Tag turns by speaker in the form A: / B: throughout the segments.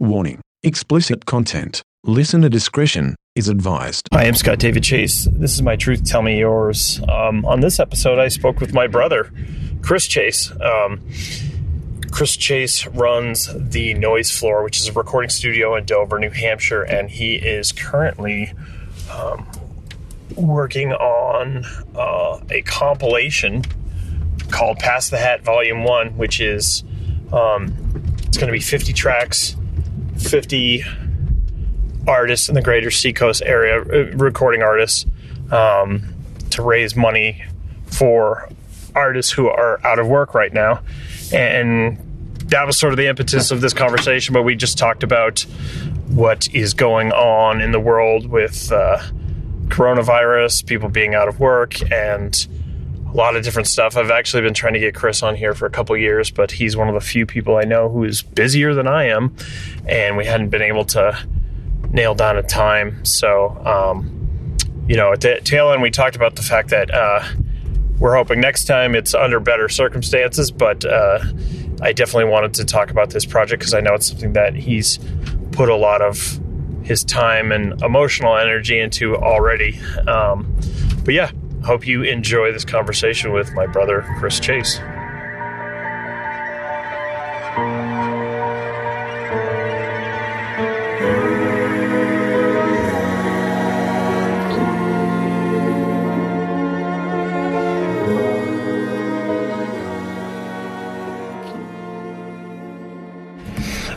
A: Warning explicit content. Listener discretion is advised.
B: Hi, I'm Scott David Chase. This is my Truth Tell Me Yours. Um, on this episode, I spoke with my brother, Chris Chase. Um, Chris Chase runs the Noise Floor, which is a recording studio in Dover, New Hampshire, and he is currently um, working on uh, a compilation called Pass the Hat Volume 1, which is um, it's going to be 50 tracks, 50 artists in the greater Seacoast area, uh, recording artists, um, to raise money for artists who are out of work right now. And that was sort of the impetus of this conversation, but we just talked about what is going on in the world with uh, coronavirus, people being out of work, and a lot of different stuff. I've actually been trying to get Chris on here for a couple years, but he's one of the few people I know who is busier than I am, and we hadn't been able to nail down a time. So, um, you know, at the tail end, we talked about the fact that uh, we're hoping next time it's under better circumstances, but uh, I definitely wanted to talk about this project because I know it's something that he's put a lot of his time and emotional energy into already. Um, but yeah, hope you enjoy this conversation with my brother, Chris Chase.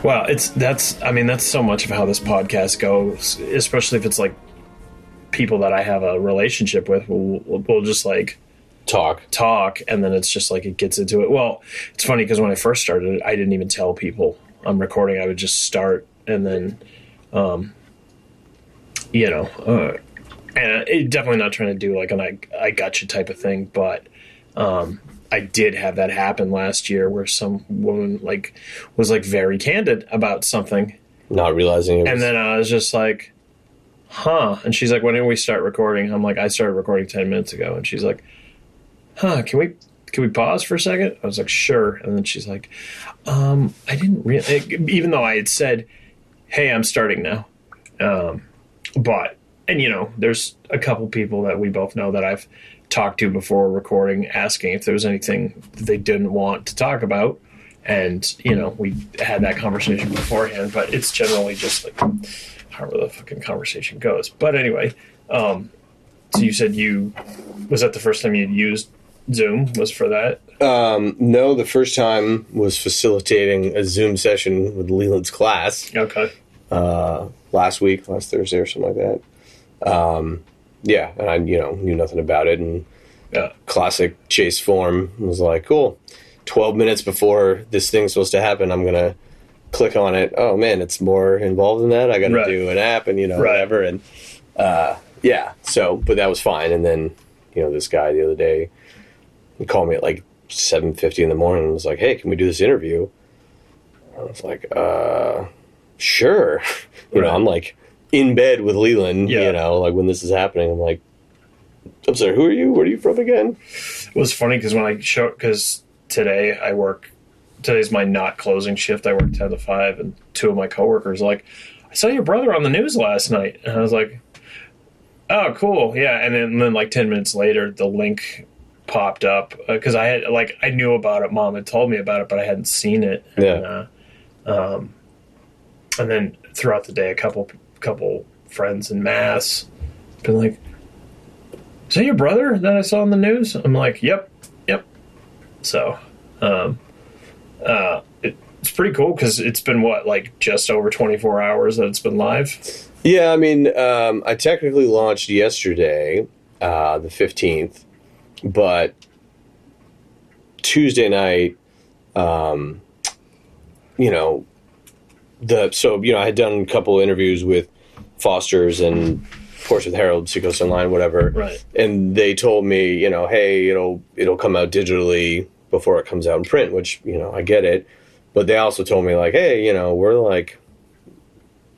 B: Well, it's that's I mean that's so much of how this podcast goes, especially if it's like people that I have a relationship with. We'll, we'll just like
C: talk.
B: talk, and then it's just like it gets into it. Well, it's funny because when I first started, I didn't even tell people I'm recording. I would just start, and then, um, you know, uh, and it, definitely not trying to do like an I I got you type of thing, but um, I did have that happen last year where some woman like was like very candid about something,
C: Not realizing it was,
B: and then I was just like, huh. And she's like, when did we start recording? I'm like, I started recording 10 minutes ago. And she's like, huh, can we, can we pause for a second? I was like, sure. And then she's like, um, I didn't really, even though I had said, hey, I'm starting now. Um, but, and you know, there's a couple people that we both know that I've talked to before recording asking if there was anything they didn't want to talk about and you know we had that conversation beforehand but it's generally just like however the fucking conversation goes. But anyway um so you said you was that the first time you'd used zoom was for that?
C: Um, no, the first time was facilitating a Zoom session with Leland's class.
B: Okay.
C: Uh, last week, last Thursday or something like that. Um, yeah, and I you know knew nothing about it, and
B: yeah.
C: classic Chase form was like, cool. Twelve minutes before this thing's supposed to happen, I'm gonna click on it. Oh man, it's more involved than that. I got to
B: Right.
C: do an app and you know
B: Right.
C: whatever, and uh, yeah. So, but that was fine. And then you know this guy the other day, he called me at like seven fifty in the morning and was like, "Hey, can we do this interview?" I was like, "Uh, sure." you know, I'm like in bed with Leland.
B: Yeah.
C: You know, like when this is happening, I'm like, "I'm sorry, who are you? Where are you from again?"
B: it was funny because when i show because today i work today's my not closing shift. I work 10 to 5 and two of my coworkers are like i saw your brother on the news last night. And i was like oh cool. Yeah. And then, and then like 10 minutes later the link popped up because i had like i knew about it. Mom had told me about it but i hadn't seen it. And,
C: Yeah.
B: uh, um, and then throughout the day a couple couple friends in mass been like is that your brother that I saw on the news? I'm like, yep, yep. So, um, uh, it, it's pretty cool because it's been what, like just over 24 hours that it's been live.
C: Yeah, I mean, um, I technically launched yesterday, uh, the 15th, but Tuesday night, um, you know, the so you know I had done a couple interviews with Foster's and of course with Herald, Seacoast Online, whatever,
B: Right.
C: and they told me, you know, hey, it'll it'll come out digitally before it comes out in print, which you know I get it, but they also told me like, hey, you know, we're like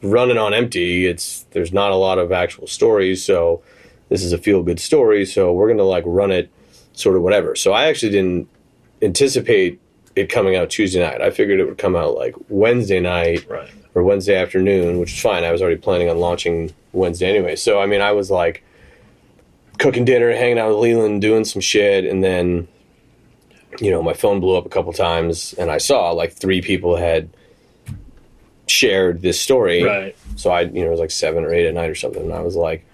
C: running on empty. It's there's not a lot of actual stories, so this is a feel good story. So we're gonna like run it, sort of whatever. So I actually didn't anticipate it coming out Tuesday night. I figured it would come out like Wednesday night
B: Right.
C: or Wednesday afternoon, which is fine. I was already planning on launching Wednesday anyway. So I mean, I was like cooking dinner, hanging out with Leland, doing some shit, and then you know my phone blew up a couple times, and I saw like three people had shared this story.
B: Right.
C: So I, you know, it was like seven or eight at night or something, and I was like,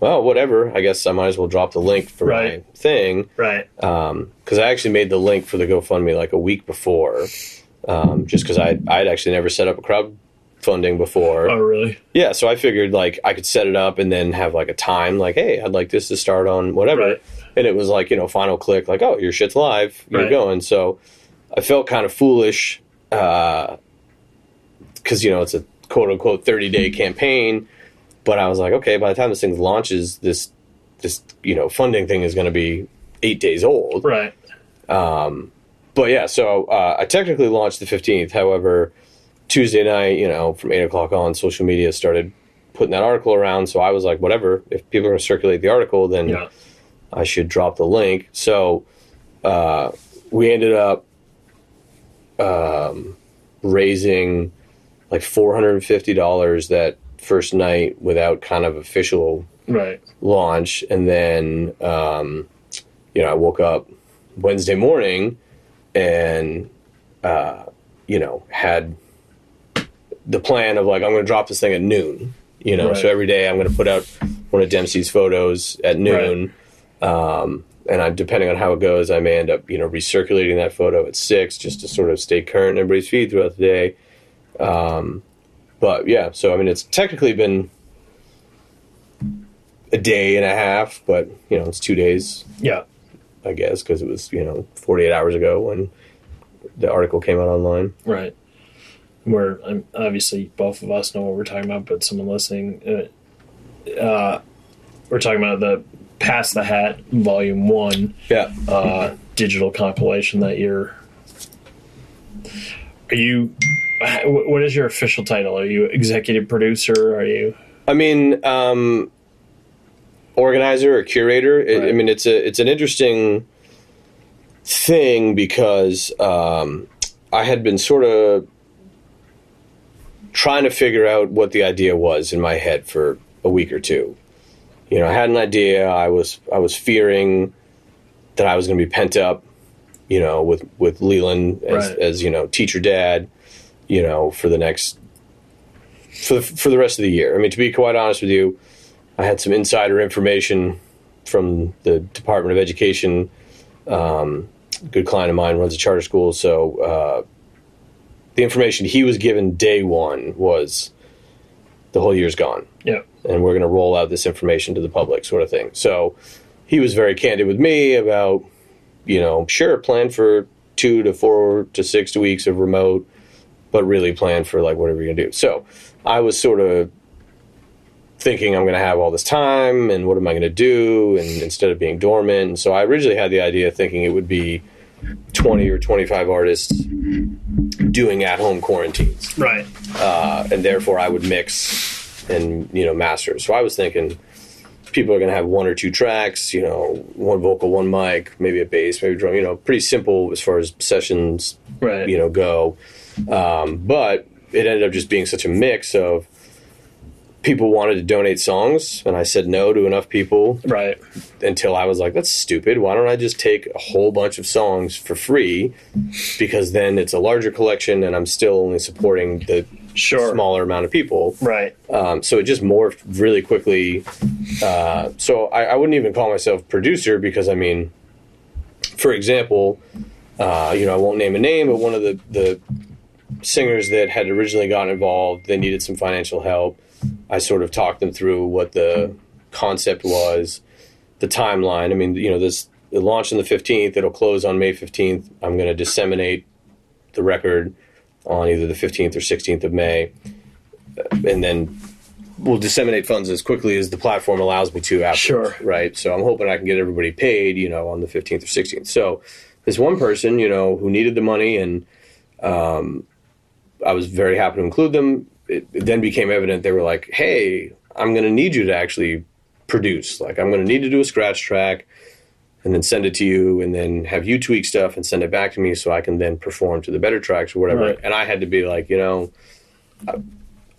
C: well, whatever. I guess I might as well drop the link for
B: Right.
C: my thing
B: Right.
C: because I actually made the link for the GoFundMe like a week before, um, just because I I'd actually never set up a crowdfunding before.
B: Oh, really?
C: Yeah, so I figured like I could set it up and then have like a time, like, hey, I'd like this to start on whatever,
B: Right.
C: And it was like you know final click, like, oh, your shit's live, you're
B: Right.
C: going. So I felt kind of foolish because you know it's a quote unquote thirty day campaign, but I was like, okay, by the time this thing launches, this this you know funding thing is going to be eight days old.
B: Right.
C: But yeah, so uh, I technically launched the 15th. However, Tuesday night, you know, from 8 o'clock on, social media started putting that article around. So I was like, whatever. If people are going to circulate the article, then
B: Yeah.
C: I should drop the link. So uh, we ended up um, raising like $450 that first night without kind of official
B: Right.
C: launch and then um, you know i woke up wednesday morning and uh, you know had the plan of like i'm going to drop this thing at noon you know
B: Right.
C: so every day i'm going to put out one of dempsey's photos at noon um, and I, depending on how it goes i may end up you know recirculating that photo at six just to sort of stay current in everybody's feed throughout the day um, but yeah so i mean it's technically been a day and a half, but you know it's two days,
B: Yeah.
C: I guess, because it was you know 48 hours ago when the article came out online.
B: Right. Where um, obviously both of us know what we're talking about, but someone listening, uh, uh, we're talking about the Pass the Hat Volume One
C: Yeah,
B: uh, digital compilation that you're. Are you? What is your official title? Are you executive producer? Are you?
C: I mean, um, organizer or curator. It, I mean, it's a it's an interesting thing because um, I had been sort of trying to figure out what the idea was in my head for a week or two. You know, I had an idea. I was I was fearing that I was going to be pent up. You know, with with Leland as,
B: Right.
C: as you know teacher dad. You know, for the next for the, for the rest of the year. I mean, to be quite honest with you, I had some insider information from the Department of Education. Um, a good client of mine runs a charter school, so uh, the information he was given day one was the whole year's gone,
B: Yeah.
C: And we're going to roll out this information to the public, sort of thing. So he was very candid with me about, you know, sure, plan for two to four to six weeks of remote, but really plan for like whatever you're going to do. So I was sort of thinking I'm going to have all this time and what am I going to do and instead of being dormant. And so I originally had the idea thinking it would be 20 or 25 artists doing at home quarantines
B: Right.
C: uh, and therefore I would mix and you know master. So I was thinking people are going to have one or two tracks, you know, one vocal, one mic, maybe a bass, maybe drum, you know, pretty simple as far as sessions
B: Right.
C: you know go um, but it ended up just being such a mix of people wanted to donate songs and i said no to enough people
B: Right.
C: until i was like that's stupid why don't i just take a whole bunch of songs for free because then it's a larger collection and i'm still only supporting the
B: Sure.
C: smaller amount of people
B: Right.
C: um, so it just morphed really quickly. Uh, so I, I wouldn't even call myself producer because I mean, for example, uh, you know, I won't name a name, but one of the the singers that had originally gotten involved, they needed some financial help. I sort of talked them through what the concept was, the timeline. I mean, you know, this it launched on the fifteenth. It'll close on May fifteenth. I'm going to disseminate the record on either the 15th or 16th of May, and then we'll disseminate funds as quickly as the platform allows me to after.
B: Sure.
C: Right. So I'm hoping I can get everybody paid, you know, on the 15th or 16th. So this one person, you know, who needed the money and um, I was very happy to include them. It, it then became evident they were like, hey, I'm going to need you to actually produce. Like, I'm going to need to do a scratch track and then send it to you and then have you tweak stuff and send it back to me so I can then perform to the better tracks or whatever.
B: Right.
C: And I had to be like, you know,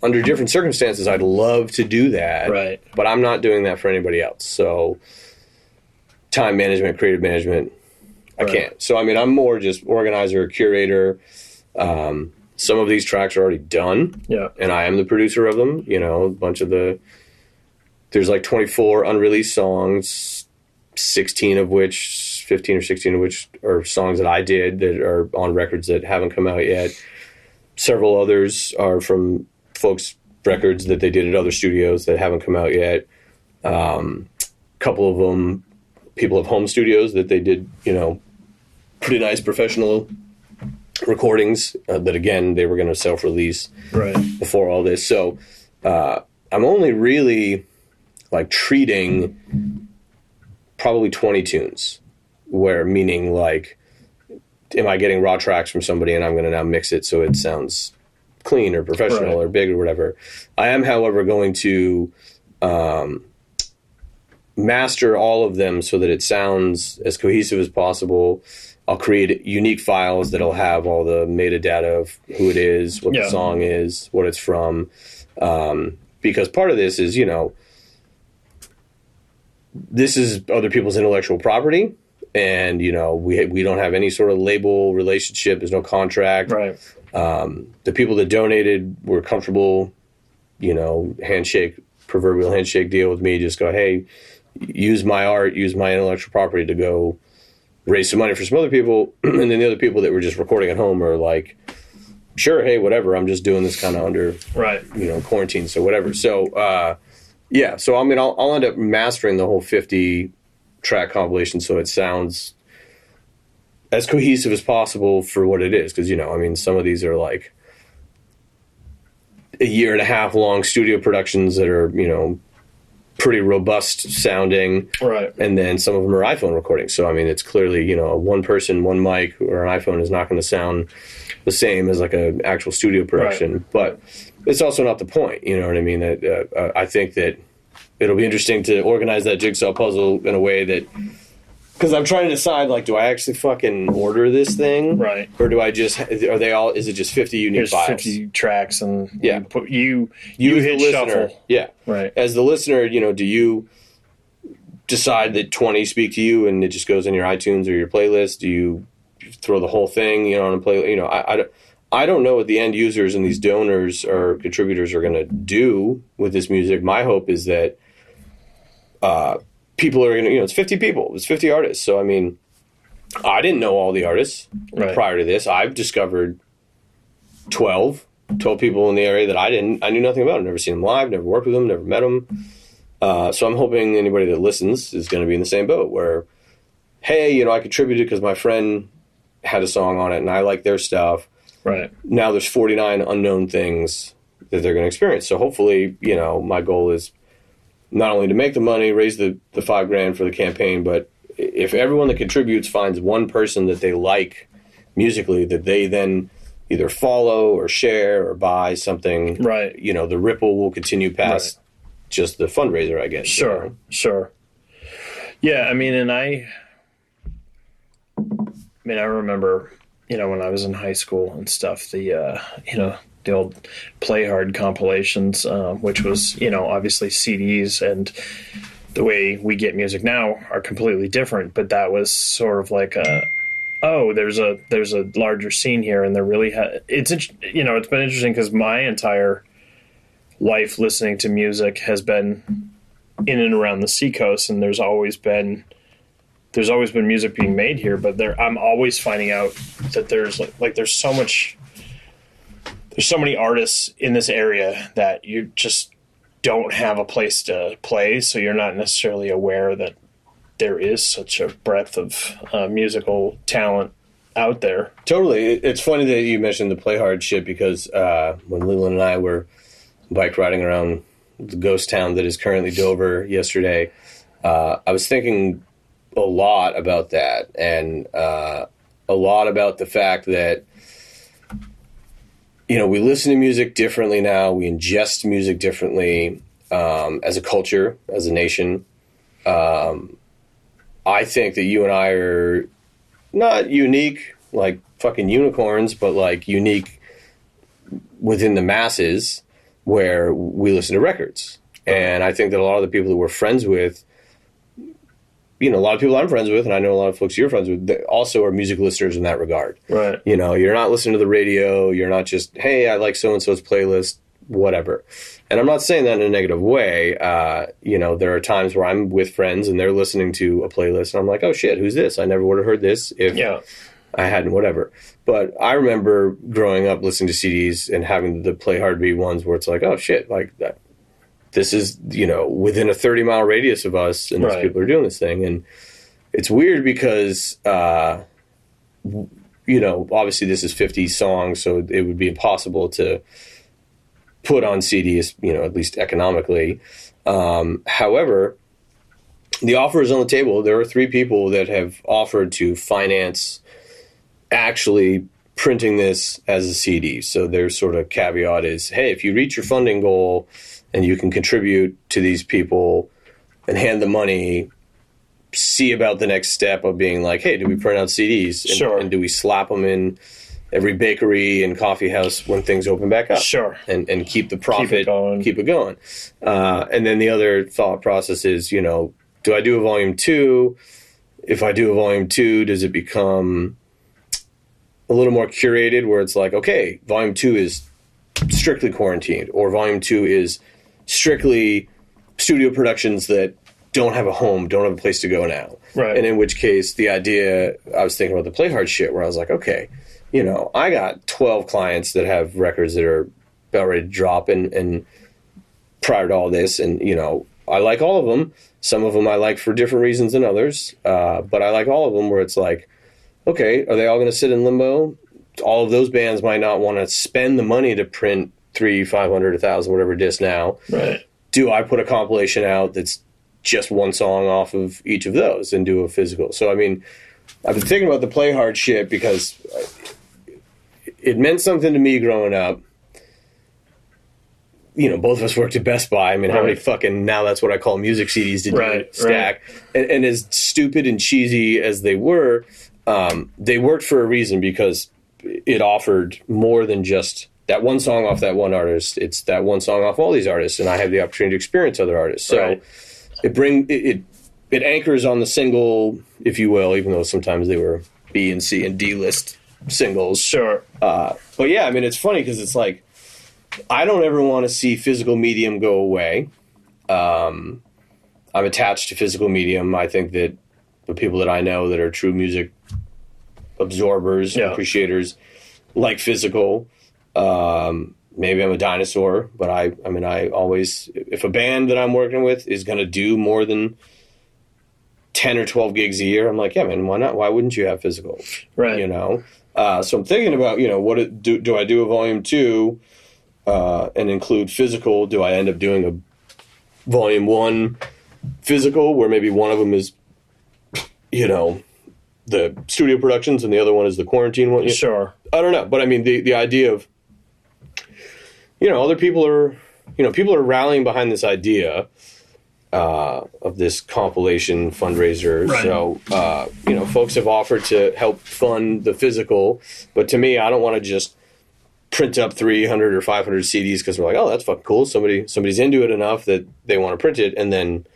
C: under different circumstances, I'd love to do that,
B: Right.
C: but I'm not doing that for anybody else. So, time management, creative management, I
B: Right.
C: can't. So, I mean, I'm more just organizer, curator. Um, some of these tracks are already done
B: Yeah.
C: and I am the producer of them. You know, a bunch of the there's like 24 unreleased songs, 16 of which, 15 or 16 of which are songs that I did that are on records that haven't come out yet. Several others are from folks' records that they did at other studios that haven't come out yet. Um, a couple of them, people have home studios that they did, you know, pretty nice professional recordings uh, that again they were going to self release
B: Right.
C: before all this. So uh, I'm only really like treating probably 20 tunes, where meaning like, am I getting raw tracks from somebody and I'm going to now mix it so it sounds clean or professional
B: Right.
C: or big or whatever. I am, however, going to um, master all of them so that it sounds as cohesive as possible. I'll create unique files that'll have all the metadata of who it is, what
B: Yeah.
C: the song is, what it's from. Um, because part of this is, you know, this is other people's intellectual property, and you know, we we don't have any sort of label relationship. There's no contract
B: Right.
C: the people that donated were comfortable, you know, handshake, proverbial handshake deal with me. Just go, hey, use my art, use my intellectual property to go raise some money for some other people. and then the other people that were just recording at home are like, sure, hey, whatever. I'm just doing this kind of under,
B: Right.
C: you know, quarantine, so whatever. So, uh, yeah, so I mean, I'll, I'll end up mastering the whole 50 track compilation so it sounds as cohesive as possible for what it is. Because, you know, I mean, some of these are like a year and a half long studio productions that are, you know, pretty robust sounding.
B: Right.
C: And then some of them are iPhone recordings. So, I mean, it's clearly, you know, one person, one mic or an iPhone is not going to sound the same as like an actual studio production. But it's also not the point. You know what I mean? Uh, uh, I think that it'll be interesting to organize that jigsaw puzzle in a way that because I'm trying to decide like, do I actually fucking order this thing,
B: Right.
C: Or do I just are they all? Is it just 50 unique
B: Here's
C: files?
B: 50 tracks and
C: Yeah.
B: you put you you,
C: the
B: hit
C: listener,
B: shuffle.
C: yeah.
B: Right.
C: As the listener, you know, do you decide that 20 speak to you and it just goes in your iTunes or your playlist? Do you throw the whole thing, you know, on a play? You know, I, I, don't- I don't know what the end users and these donors or contributors are going to do with this music. My hope is that uh, people are going to, you know, it's 50 people, it's 50 artists. So, I mean, I didn't know all the artists
B: Right.
C: prior to this. I've discovered 12, 12 people in the area that I didn't, I knew nothing about. I've never seen them live, never worked with them, never met them. Uh, so I'm hoping anybody that listens is going to be in the same boat where, hey, you know, I contributed because my friend had a song on it and I like their stuff.
B: Right.
C: Now there's 49 unknown things that they're going to experience. So hopefully, you know, my goal is not only to make the money, raise the, the five grand for the campaign, but if everyone that contributes finds one person that they like musically, that they then either follow or share or buy something,
B: Right.
C: you know, the ripple will continue past just the fundraiser, I guess. you
B: Sure,
C: know?
B: sure. Yeah, I mean, and I, I mean, I remember, you know, when I was in high school and stuff, the, uh, you know, the old Play Hard compilations, um, which was, you know, obviously CDs and the way we get music now are completely different. But that was sort of like a, oh, there's a there's a larger scene here, and there really ha- it's you know it's been interesting because my entire life listening to music has been in and around the seacoast, and there's always been there's always been music being made here, but there I'm always finding out that there's like, like there's so much there's so many artists in this area that you just don't have a place to play, so you're not necessarily aware that there is such a breadth of uh, musical talent out there.
C: Totally. It's funny that you mentioned the play hard shit because uh, when Leland and I were bike riding around the ghost town that is currently Dover yesterday, uh, I was thinking a lot about that and uh, a lot about the fact that you know we listen to music differently now, we ingest music differently um, as a culture, as a nation. I think that you and I are not unique like fucking unicorns, but like unique within the masses where we listen to records. And I think that a lot of the people that we're friends with, you know, a lot of people I'm friends with, and I know a lot of folks you're friends with, that also are music listeners in that regard.
B: Right.
C: You know, you're not listening to the radio. You're not just, hey, I like so and so's playlist, whatever. And I'm not saying that in a negative way. Uh, you know, there are times where I'm with friends and they're listening to a playlist, and I'm like, oh shit, who's this? I never would have heard this if
B: Yeah.
C: I hadn't, whatever. But I remember growing up listening to CDs and having the play hard beat ones where it's like, oh shit, like that. This is you know within a thirty mile radius of us, and these people are doing this thing, and it's weird because uh, you know obviously this is fifty songs, so it would be impossible to put on CDs, you know, at least economically. Um, however, the offer is on the table. There are three people that have offered to finance actually printing this as a CD. So their sort of caveat is, hey, if you reach your funding goal and you can contribute to these people and hand the money, see about the next step of being like, hey, do we print out CDs? And,
B: Sure.
C: and do we slap them in every bakery and coffee house when things open back up?
B: Sure.
C: and, and keep the profit,
B: going.
C: keep it going. Uh, and then the other thought process is, you know, do I do a volume two? If I do a volume two, does it become a little more curated where it's like, okay, volume two is strictly quarantined, or volume two is strictly studio productions that don't have a home, don't have a place to go now.
B: Right.
C: And in which case, the idea, I was thinking about the play hard shit where I was like, okay, you know, I got 12 clients that have records that are about ready to drop and, and prior to all this. And, you know, I like all of them. Some of them I like for different reasons than others. Uh, but I like all of them where it's like, okay, are they all going to sit in limbo? All of those bands might not want to spend the money to print three, 500, a thousand, whatever disc now
B: Right.
C: do I put a compilation out that's just one song off of each of those and do a physical? So I mean, I've been thinking about the play hard shit because it meant something to me growing up. You know, both of us worked at Best Buy. I mean, how many fucking now that's what I call music CDs did
B: Right,
C: you stack? And, and as stupid and cheesy as they were, um, they worked for a reason because it offered more than just that one song off that one artist. It's that one song off all these artists, and I have the opportunity to experience other artists. So
B: Right.
C: it bring it, it it anchors on the single, if you will, even though sometimes they were B and C and D list singles.
B: Sure.
C: Uh, but yeah, I mean, it's funny because it's like I don't ever want to see physical medium go away. Um, I'm attached to physical medium. I think that the people that I know that are true music absorbers,
B: Yeah.
C: appreciators, like physical. Um, maybe I'm a dinosaur, but I, I mean, I always, if a band that I'm working with is going to do more than 10 or 12 gigs a year, I'm like, yeah, man, why not? Why wouldn't you have physical?
B: Right.
C: you know uh, so i'm thinking about you know what it, do, do i do a volume two uh, and include physical do i end up doing a volume one physical where maybe one of them is you know the studio productions and the other one is the quarantine one
B: Sure.
C: i don't know but i mean the, the idea of you know other people are you know people are rallying behind this idea uh, of this compilation fundraiser.
B: Right.
C: So, uh, you know, folks have offered to help fund the physical, but to me, I don't want to just print up 300 or 500 CDs because we're like, oh, that's fucking cool. Somebody, somebody's into it enough that they want to print it, and then,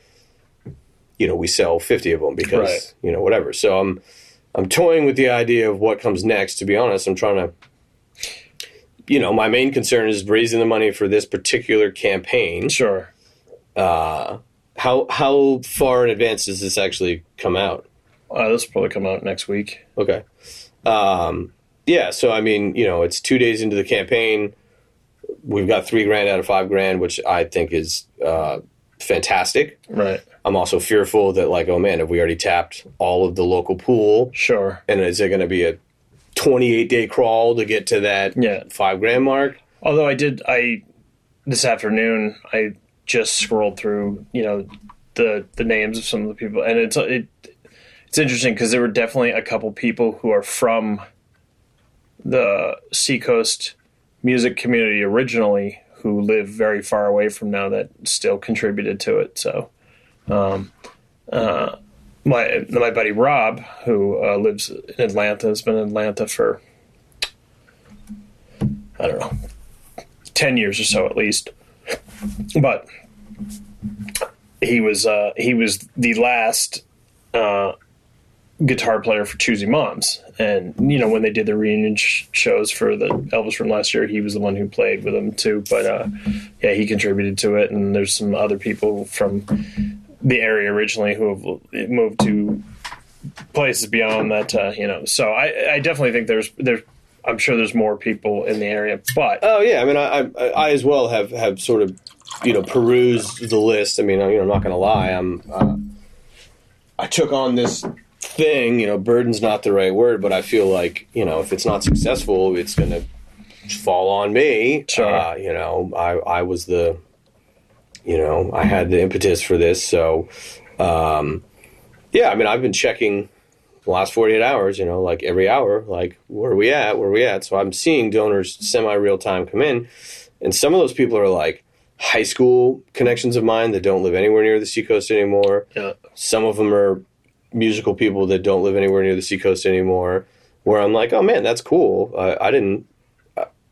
C: you know, we sell 50 of them because
B: Right.
C: you know whatever. So I'm, I'm toying with the idea of what comes next. To be honest, I'm trying to. You know, my main concern is raising the money for this particular campaign
B: Sure.
C: how how far in advance does this actually come out?
B: Uh, this will probably come out next week.
C: Okay. Um, yeah, so I mean, you know, it's two days into the campaign. We've got three grand out of five grand, which I think is uh, fantastic.
B: Right.
C: I'm also fearful that, like, oh man, have we already tapped all of the local pool?
B: Sure.
C: And is it going to be a 28 day crawl to get to that
B: Yeah.
C: five grand mark?
B: Although I did, I this afternoon I just scrolled through, you know, the the names of some of the people, and it's it it's interesting because there were definitely a couple people who are from the Seacoast music community originally who live very far away from now that still contributed to it. So, um, uh, my my buddy Rob, who uh, lives in Atlanta, has been in Atlanta for I don't know ten years or so at least, but he was uh, he was the last uh, guitar player for Choosy Moms, and you know when they did the reunion sh- shows for the Elvis from last year, he was the one who played with them too. But uh, yeah, he contributed to it, and there's some other people from the area originally who have moved to places beyond that. Uh, you know, so I, I definitely think there's there's I'm sure there's more people in the area, but
C: Oh yeah, I mean, I, I, I as well have have sort of, you know, perused the list. I mean, you know, I'm not going to lie. I'm, uh, I took on this thing. You know, burden's not the right word, but I feel like you know, if it's not successful, it's going to fall on me.
B: Sure.
C: Uh, you know, I I was the, you know, I had the impetus for this, so, um, yeah. I mean, I've been checking the last 48 hours, you know, like every hour, like where are we at? Where are we at? So I'm seeing donors semi real time come in. And some of those people are like high school connections of mine that don't live anywhere near the seacoast anymore.
B: yeah,
C: Some of them are musical people that don't live anywhere near the seacoast anymore. Where I'm like, oh man, that's cool. I, I didn't.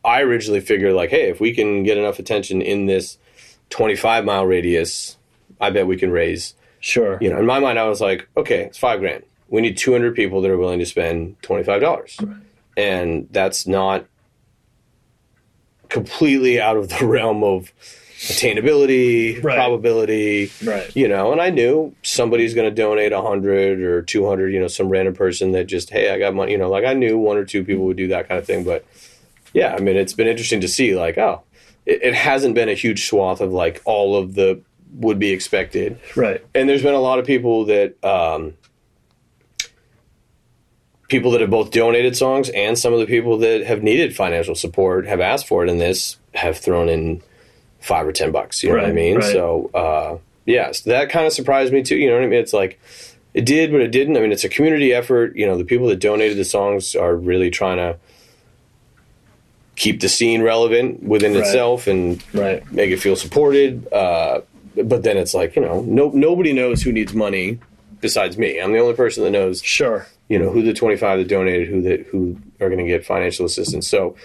C: I originally figured like, hey, if we can get enough attention in this 25 mile radius, I bet we can raise
B: sure,
C: you know, in my mind, I was like, okay, it's five grand. We need 200 people that are willing to spend $25. And that's not completely out of the realm of attainability,
B: Right.
C: probability,
B: right,
C: you know, and I knew somebody's going to donate 100 or 200, you know, some random person that just, hey, I got money, you know, like I knew one or two people would do that kind of thing. But yeah, I mean, it's been interesting to see, like, oh, it, it hasn't been a huge swath of like all of the would be expected.
B: Right,
C: and there's been a lot of people that um, people that have both donated songs and some of the people that have needed financial support have asked for it and this have thrown in five or ten bucks you know what i mean?
B: right.
C: so uh, yeah so that kind of surprised me too you know what i mean? It's like it did but it didn't. I mean it's a community effort you know the people that donated the songs are really trying to keep the scene relevant within
B: Right.
C: itself and
B: right,
C: make it feel supported. Uh, but then it's like you know, no nobody knows who needs money besides me. I'm the only person that knows
B: sure,
C: you know who the 25 that donated, who that who are going to get financial assistance. So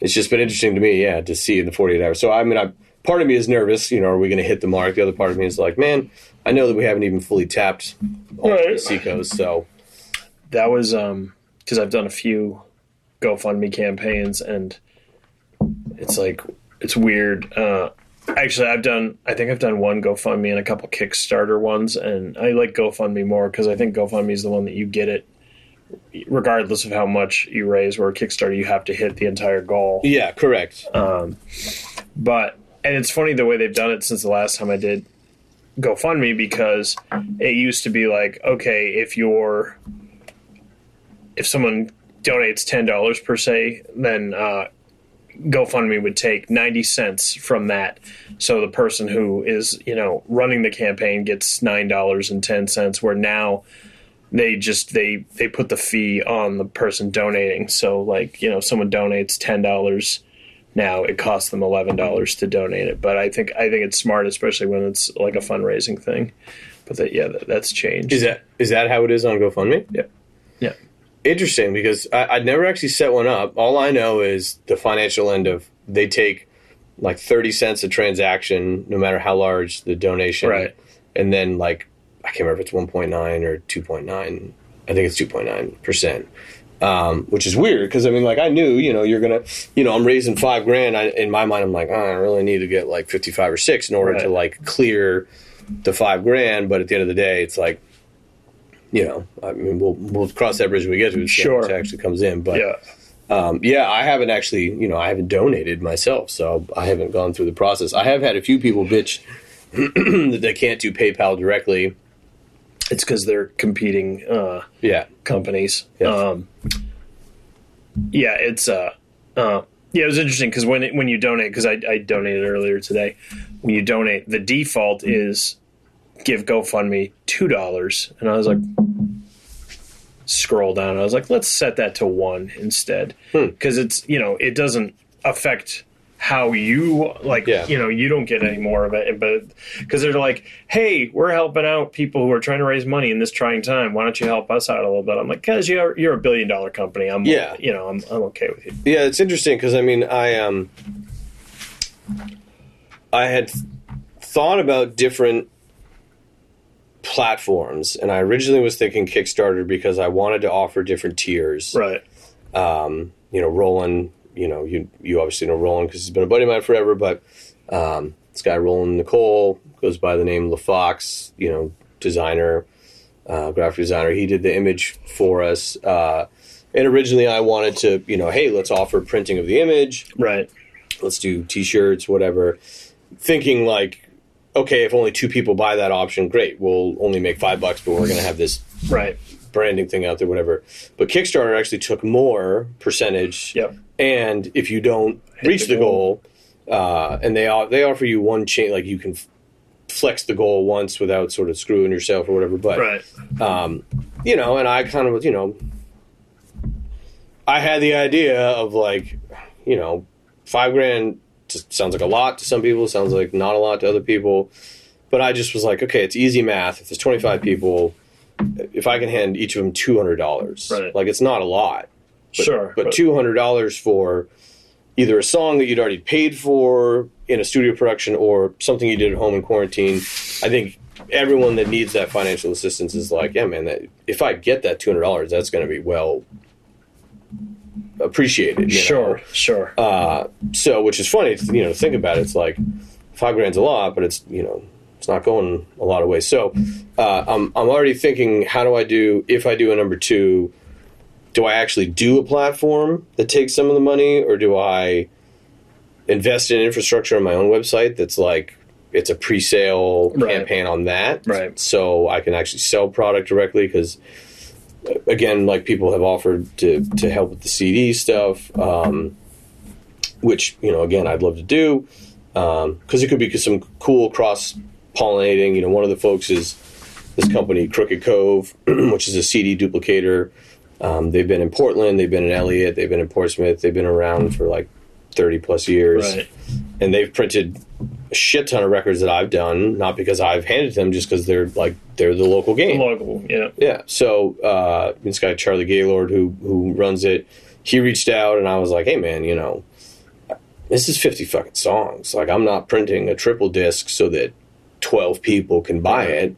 C: it's just been interesting to me, yeah, to see in the 48 hours. So I mean, I part of me is nervous. You know, are we going to hit the mark? The other part of me is like, man, I know that we haven't even fully tapped all
B: Right.
C: the seacoast. So
B: that was um because I've done a few GoFundMe campaigns and it's like it's weird. Uh, actually, I've done I think I've done one GoFundMe and a couple Kickstarter ones, and I like GoFundMe more because I think GoFundMe is the one that you get it regardless of how much you raise. Where Kickstarter, you have to hit the entire goal.
C: yeah, correct.
B: But and it's funny the way they've done it since the last time I did GoFundMe because it used to be like, okay, if you're if someone donates ten dollars per se, then uh, GoFundMe would take ninety cents from that. So the person who is you know running the campaign gets nine dollars and ten cents. Where now they just they they put the fee on the person donating. So like you know someone donates ten dollars now it costs them eleven dollars to donate it. But I think I think it's smart, especially when it's like a fundraising thing. But that yeah, that, that's changed.
C: Is that is that how it is on GoFundMe?
B: Yeah. Yeah.
C: Interesting because I, I'd never actually set one up. All I know is the financial end of they take like thirty cents a transaction, no matter how large the donation,
B: Right.
C: And then like I can't remember if it's one point nine or two point nine. I think it's two point nine percent. Um, which is weird because I mean, like I knew, you know, you're gonna, you know, I'm raising five grand. I, in my mind, I'm like, oh, I really need to get like 55 or six in order
B: Right.
C: to like clear the five grand. But at the end of the day, it's like, you know, I mean, we'll we'll cross that bridge when we get to it.
B: Sure.
C: much actually comes in. But
B: yeah.
C: um, yeah, I haven't actually, you know, I haven't donated myself, so I haven't gone through the process. I have had a few people bitch that they can't do PayPal directly.
B: It's because they're competing uh,
C: Yeah,
B: companies.
C: Yeah.
B: Um, yeah, it's uh, uh, yeah, it was interesting because when it, when you donate, because I, I donated earlier today, when you donate, the default is give GoFundMe two dollars, and I was like, scroll down, I was like, let's set that to one instead,
C: Hmm.
B: because it's you know it doesn't affect how you like
C: Yeah.
B: you know you don't get any more of it. But because they're like hey we're helping out people who are trying to raise money in this trying time. Why don't you help us out a little bit? I'm like guys you're, you're a billion dollar company. I'm
C: Yeah.
B: you know i'm, I'm okay with you.
C: Yeah, it's interesting because I mean, I um, I had thought about different platforms, and I originally was thinking Kickstarter because I wanted to offer different tiers.
B: right
C: Um, you know, Roland. You know, you you obviously know Roland because he's been a buddy of mine forever. But um, this guy Roland Nicole goes by the name LaFox. You know, designer, uh, graphic designer. He did the image for us. Uh, and originally, I wanted to, you know, hey, let's offer printing of the image.
B: right
C: Let's do T-shirts, whatever. Thinking like, okay, if only two people buy that option, great. We'll only make five bucks, but we're going to have this
B: right
C: branding thing out there, whatever. But Kickstarter actually took more percentage.
B: Yep.
C: And if you don't reach
B: the
C: the goal, uh, and they they offer you one chain, like you can f- flex the goal once without sort of screwing yourself or whatever. But
B: right
C: you know, and I kind of, was, you know, I had the idea of like, you know, five grand sounds like a lot to some people, sounds like not a lot to other people. But I just was like, okay, it's easy math. If there's 25 mm-hmm. people, if I can hand each of them $200,
B: Right.
C: like it's not a lot. But,
B: sure
C: But $200 for either a song that you'd already paid for in a studio production or something you did at home in quarantine, I think everyone that needs that financial assistance is like, yeah, man, that, if I get that $200, that's going to be well appreciated. you know?
B: sure sure
C: Uh, so, which is funny, you know, to think about it. It's like five grand's a lot, but it's, you know, it's not going a lot of ways. So, uh, I'm, I'm already thinking, how do I do, if I do a number two, do I actually do a platform that takes some of the money or do I invest in infrastructure on my own website that's like, it's a pre-sale
B: Right.
C: campaign on that,
B: Right.
C: So I can actually sell product directly because again, like people have offered to to help with the CD stuff, um, which you know, again, I'd love to do because it could be some cool cross pollinating. You know, one of the folks is this company, Crooked Cove, which is a CD duplicator. Um, they've been in Portland, they've been in Eliot, they've been in Portsmouth, they've been around for like thirty plus years
B: right
C: and they've printed a shit ton of records that I've done, not because I've handed them, just because they're like they're the local game.
B: local yeah
C: Yeah. So uh, this guy Charlie Gaylord, who who runs it, he reached out, and I was like, "Hey, man, you know, this is fifty fucking songs. Like, I'm not printing a triple disc so that twelve people can buy it.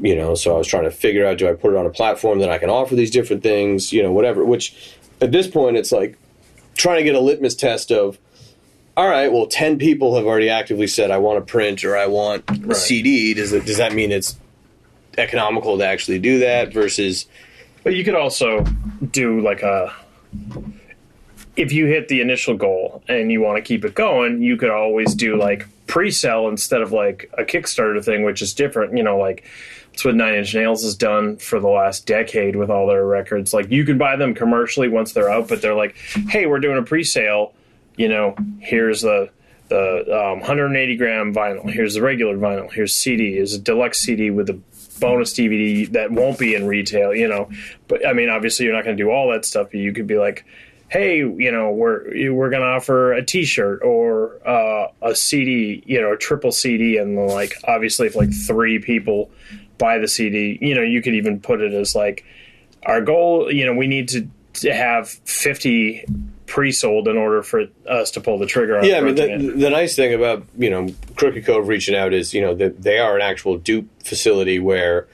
C: You know, so I was trying to figure out: do I put it on a platform that I can offer these different things? You know, whatever. Which at this point, it's like trying to get a litmus test of. All right. Well, ten people have already actively said I want to print or I want a
B: Right.
C: CD. Does it, does that mean it's economical to actually do that versus
B: But you could also do like a if you hit the initial goal and you want to keep it going, you could always do like pre-sell instead of like a Kickstarter thing, which is different. You know, like it's what Nine Inch Nails has done for the last decade with all their records. Like you can buy them commercially once they're out, but they're like, hey, we're doing a pre-sale. You know, here's the the um, 180 gram vinyl. Here's the regular vinyl. Here's CD. Here's a deluxe CD with a bonus DVD that won't be in retail. You know, but I mean, obviously, you're not going to do all that stuff. But you could be like, hey, you know, we're we're going to offer a T-shirt or uh, a CD. You know, a triple CD, and like obviously, if like three people buy the CD, you know, you could even put it as like our goal. You know, we need to, to have 50 pre-sold in order for us to pull the trigger on
C: yeah i mean the, the nice thing about you know crooked cove reaching out is you know that they are an actual dupe facility where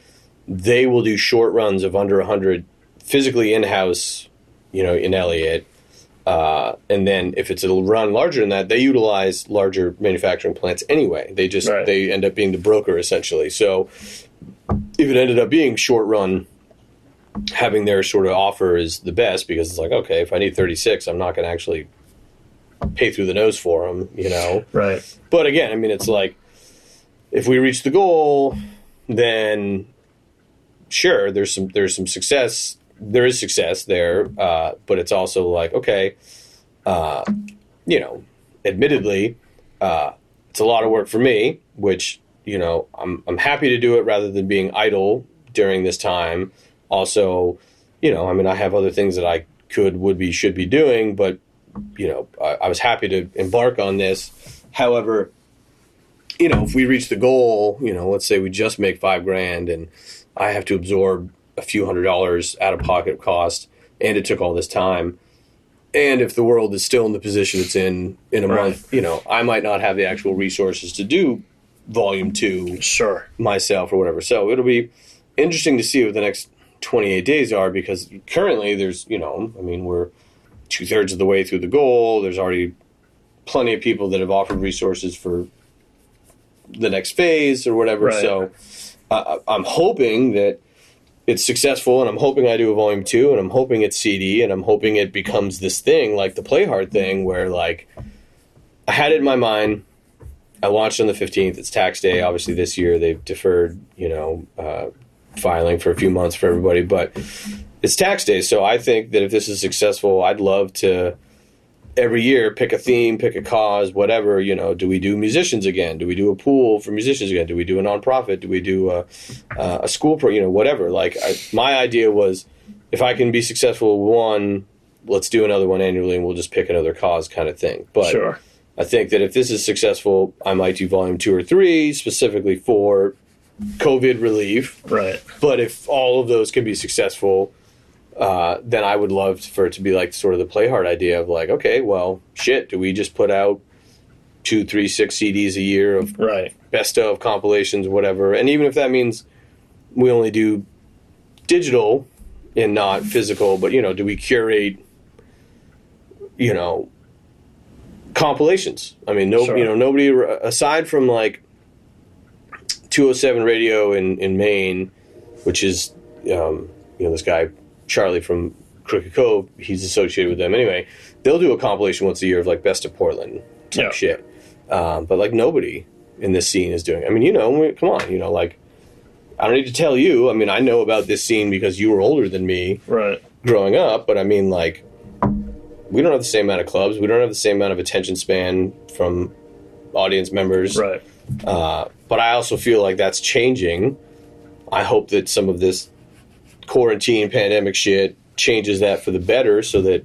C: they will do short runs of under 100 physically in-house you know in eliot. Uh, and then if it's a run larger than that they utilize larger manufacturing plants anyway. They just
B: Right.
C: they end up being the broker essentially. So if it ended up being short run having their sort of offer is the best because it's like okay if i need 36 i'm not going to actually pay through the nose for them you know?
B: Right.
C: But again i mean it's like if we reach the goal then sure there's some there's some success there is success there uh, but it's also like okay uh, you know admittedly uh, it's a lot of work for me which you know I'm, I'm happy to do it rather than being idle during this time also you know i mean i have other things that i could would be should be doing but you know, I, I was happy to embark on this. However, you know, if we reach the goal, you know, let's say we just make five grand and I have to absorb a few hundred dollars out of pocket cost, and it took all this time. And if the world is still in the position it's in in a
B: Right.
C: month, you know, I might not have the actual resources to do volume two
B: Sure.
C: myself or whatever. So it'll be interesting to see what the next 28 days are because currently there's, you know, I mean, we're two thirds of the way through the goal. There's already plenty of people that have offered resources for the next phase or whatever.
B: Right.
C: So uh, I'm hoping that it's successful and I'm hoping I do a volume two and I'm hoping it's CD and I'm hoping it becomes this thing like the play hard thing where like I had it in my mind. I launched on the 15th. It's tax day. Obviously, this year they've deferred, you know, uh, filing for a few months for everybody, but it's tax day. So I think that if this is successful, I'd love to every year pick a theme, pick a cause, whatever. You know, do we do musicians again? Do we do a pool for musicians again? Do we do a nonprofit? Do we do a, uh, a school pro? You know, whatever. Like I, my idea was, if I can be successful with one, let's do another one annually, and we'll just pick another cause, kind of thing. But
B: Sure.
C: I think that if this is successful, I might do volume two or three specifically for COVID relief.
B: Right.
C: But if all of those can be successful, uh, then I would love for it to be like sort of the play hard idea of like, okay, well, shit, do we just put out two, three, six CDs a year of
B: Right.
C: best of compilations, whatever? And even if that means we only do digital and not physical, but you know, do we curate, you know, compilations? I mean, no,
B: Sure.
C: you know, nobody aside from like 207 radio in, in Maine, which is, um, you know, this guy, Charlie from Crooked Cove, he's associated with them anyway. They'll do a compilation once a year of like best of Portland type
B: Yeah.
C: shit. Um, but like nobody in this scene is doing. I mean, you know, we- come on, you know, like I don't need to tell you. I mean, I know about this scene because you were older than me
B: Right.
C: growing up. But I mean, like, we don't have the same amount of clubs. We don't have the same amount of attention span from audience members.
B: Right.
C: Uh, but I also feel like that's changing. I hope that some of this quarantine pandemic shit changes that for the better so that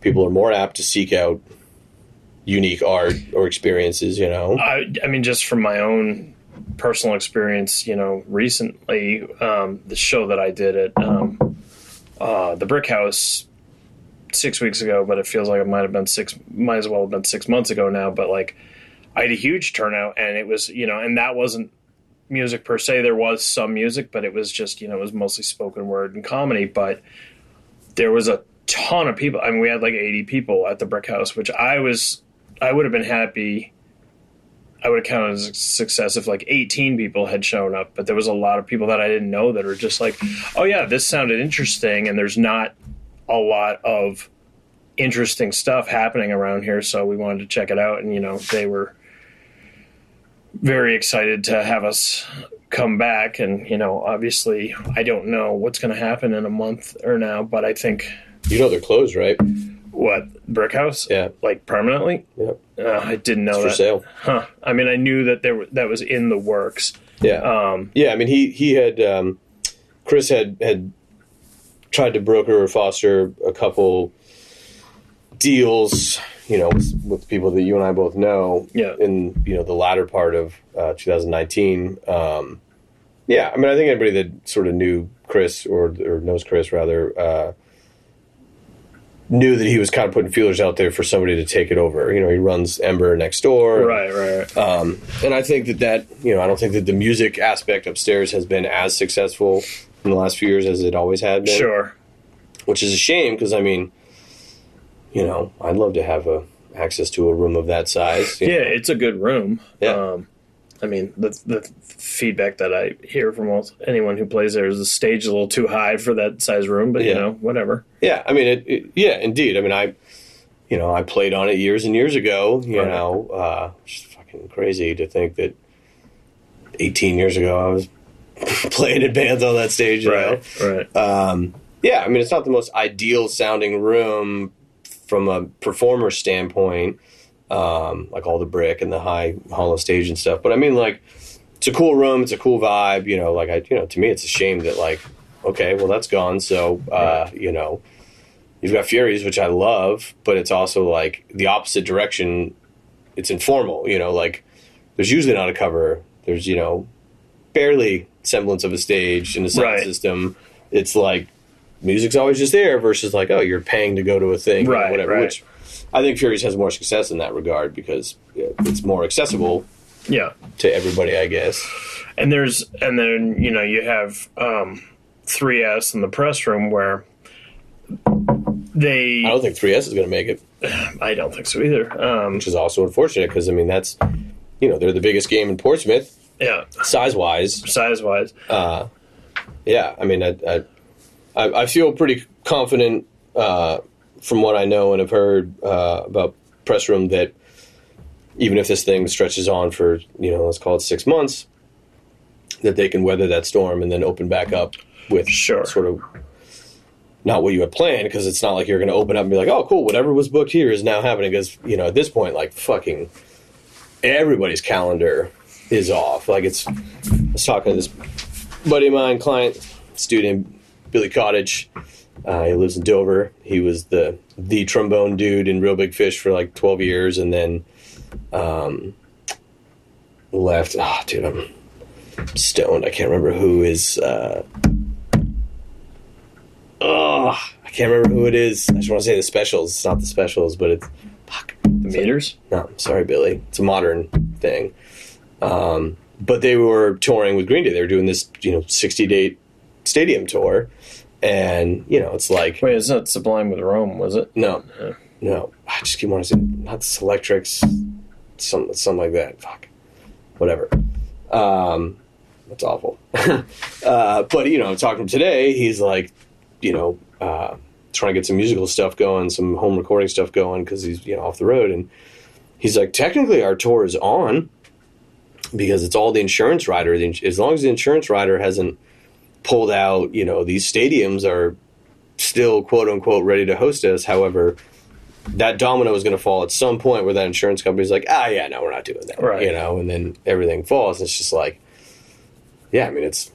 C: people are more apt to seek out unique art or experiences, you know?
B: I, I mean, just from my own personal experience, you know, recently, um, the show that I did at um, uh, the Brick House six weeks ago, but it feels like it might have been six, might as well have been six months ago now. But like, I had a huge turnout, and it was, you know, and that wasn't music per se. There was some music, but it was just, you know, it was mostly spoken word and comedy. But there was a ton of people. I mean, we had like 80 people at the Brick House, which I was, I would have been happy. I would have counted as a success if like 18 people had shown up, but there was a lot of people that I didn't know that were just like, oh yeah, this sounded interesting, and there's not a lot of interesting stuff happening around here, so we wanted to check it out, and you know they were very excited to have us come back, and you know obviously I don't know what's going to happen in a month or now, but I think
C: You know they're closed, right?
B: what brick house,
C: Yeah.
B: like permanently.
C: Yep.
B: Uh, I didn't know
C: It's for
B: that.
C: sale.
B: Huh. I mean, I knew that there were, that was in the works.
C: Yeah.
B: Um,
C: Yeah, I mean, he he had um, Chris had had tried to broker or foster a couple deals, you know, with, with people that you and I both know.
B: Yeah.
C: In you know the latter part of uh, 2019. Um, yeah, I mean, I think anybody that sort of knew Chris or or knows Chris rather. Uh, Knew that he was kind of putting feelers out there for somebody to take it over. You know, he runs Ember next door.
B: right, right, right.
C: Um, and I think that that you know I don't think that the music aspect upstairs has been as successful in the last few years as it always had been.
B: sure.
C: which is a shame because I mean, you know, I'd love to have a access to a room of that size.
B: Yeah,
C: know.
B: it's a good room.
C: Yeah.
B: Um, I mean, the the feedback that I hear from most, anyone who plays there is the stage is a little too high for that size room, but you know, whatever.
C: yeah. I mean, it, it, yeah, indeed. I mean, I, you know, I played on it years and years ago. You
B: Right.
C: know, uh, just fucking crazy to think that 18 years ago I was playing in bands on that stage. You know?
B: right.
C: Um, yeah, I mean, it's not the most ideal sounding room from a performer standpoint, um, like all the brick and the high hollow stage and stuff. But I mean, like, it's a cool room. It's a cool vibe. You know, like I, you know, to me, it's a shame that like, okay, well, that's gone. So, uh, you know, you've got Furies, which I love, but it's also like the opposite direction. It's informal, you know, like there's usually not a cover. There's, you know, barely semblance of a stage and a sound
B: Right.
C: system. It's like music's always just there versus like, oh, you're paying to go to a thing or
B: Right,
C: whatever.
B: right.
C: Which I think Furies has more success in that regard because it's more accessible
B: Yeah.
C: to everybody, I guess.
B: And there's and then you know you have um, 3S in the press room where they
C: I don't think 3S is going to make it,
B: I don't think so either. Um,
C: which is also unfortunate because I mean that's you know they're the biggest game in Portsmouth
B: yeah,
C: size wise.
B: size wise.
C: Uh, Yeah, I mean I I, I I feel pretty confident uh, from what I know and have heard uh, about press room that even if this thing stretches on for you know let's call it six months, that they can weather that storm and then open back up with
B: Sure.
C: sort of not what you had planned because it's not like you're going to open up and be like, oh, cool, whatever was booked here is now happening. Because you know at this point, like fucking everybody's calendar is off. Like it's I was talking to this buddy of mine, client, student, Billy Kottage. Uh, he lives in Dover. He was the the trombone dude in Reel Big Fish for like twelve years, and then um, left. Ah, dude, I'm stoned. I can't remember who is. Uh, oh, I can't remember who it is. I just want to say the specials. It's not the specials, but it's fuck.
B: The meters.
C: No, sorry, Billy. It's a modern thing. Um, but they were touring with Green Day. They were doing this, you know, 60 day stadium tour. And, you know, it's like,
B: Wait, it's not Sublime with Rome, was it?
C: no, no. I just keep wanting to say, not Selectrics, some, something like that. Fuck. Whatever. Um, that's awful. uh, but, you know, talking to him today, he's like, you know, uh, trying to get some musical stuff going, some home recording stuff going because he's, you know, off the road. And, he's like, technically, our tour is on because it's all the insurance rider. The As long as the insurance rider hasn't pulled out, you know, these stadiums are still quote unquote ready to host us. However, that domino is going to fall at some point where that insurance company's like, ah, yeah, no, we're not doing that,
B: Right.
C: You know, and then everything falls. It's just like, yeah, I mean, it's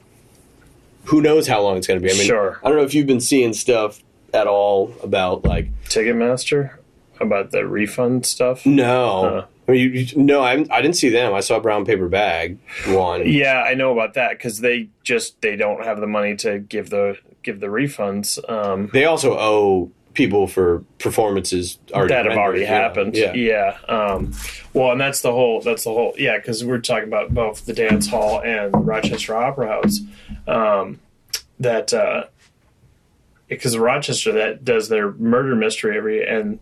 C: who knows how long it's going to be. I mean,
B: Sure.
C: I don't know if you've been seeing stuff at all about like
B: Ticketmaster about the refund stuff.
C: No,
B: Uh.
C: I mean, you, you, no, I, I didn't see them. I saw brown paper bag one.
B: Yeah, I know about that because they just they don't have the money to give the give the refunds. Um,
C: They also owe people for performances already
B: that have
C: rendered,
B: already
C: know?
B: happened.
C: Yeah.
B: yeah. Um, well, and that's the whole. That's the whole. Yeah, because we're talking about both the dance hall and Rochester Opera House. Um, that because Rochester that does their murder mystery every and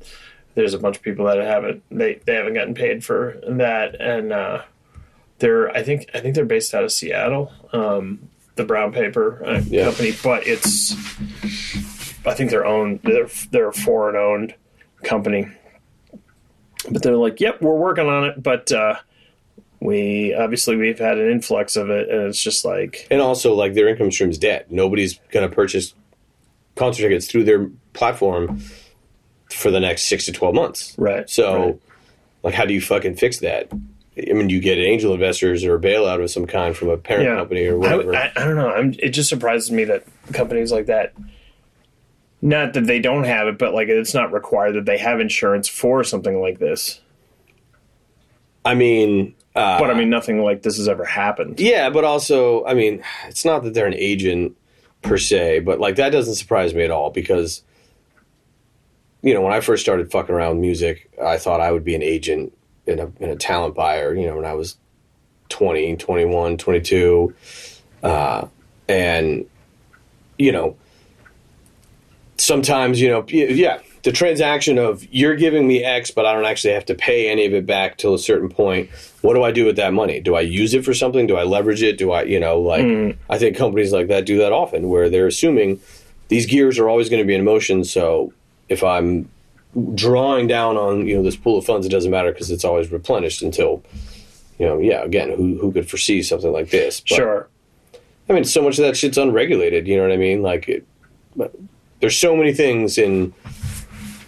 B: there's a bunch of people that haven't they they haven't gotten paid for that and uh, they're I think I think they're based out of Seattle. Um, the Brown Paper uh,
C: Yeah.
B: company, but it's I think they're owned. They're they're a foreign owned company, but they're like, "Yep, we're working on it." But uh, we obviously we've had an influx of it, and it's just like,
C: And also, like their income stream's dead. Nobody's going to purchase concert tickets through their platform for the next six to twelve months.
B: right?
C: So,
B: right.
C: like, how do you fucking fix that? I mean, you get angel investors or a bailout of some kind from a parent
B: yeah,
C: company or
B: I,
C: whatever.
B: I, I don't know. I'm, it just surprises me that companies like that. Not that they don't have it, but like it's not required that they have insurance for something like this.
C: I mean, uh,
B: But I mean, nothing like this has ever happened.
C: Yeah, but also, I mean, it's not that they're an agent per se, but like that doesn't surprise me at all because, you know, when I first started fucking around with music, I thought I would be an agent in a, in a talent buyer, you know, when I was 20, 21, 22. Uh, and, you know, sometimes, you know, yeah, the transaction of you're giving me X, but I don't actually have to pay any of it back till a certain point. What do I do with that money? Do I use it for something? Do I leverage it? Do I, you know, like I think companies like that do that often where they're assuming these gears are always going to be in motion. So if I'm drawing down on, you know, this pool of funds, it doesn't matter because it's always replenished until, you know, yeah, again, who, who could foresee something like this? But,
B: Sure.
C: I mean, so much of that shit's unregulated. You know what I mean? Like, it, there's so many things in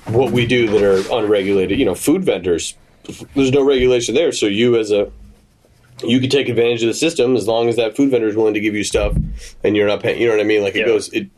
C: what we do that are unregulated. You know, food vendors. There's no regulation there, so you as a you can take advantage of the system as long as that food vendor is willing to give you stuff and you're not paying. You know what I mean? Like it
B: Yeah.
C: goes. It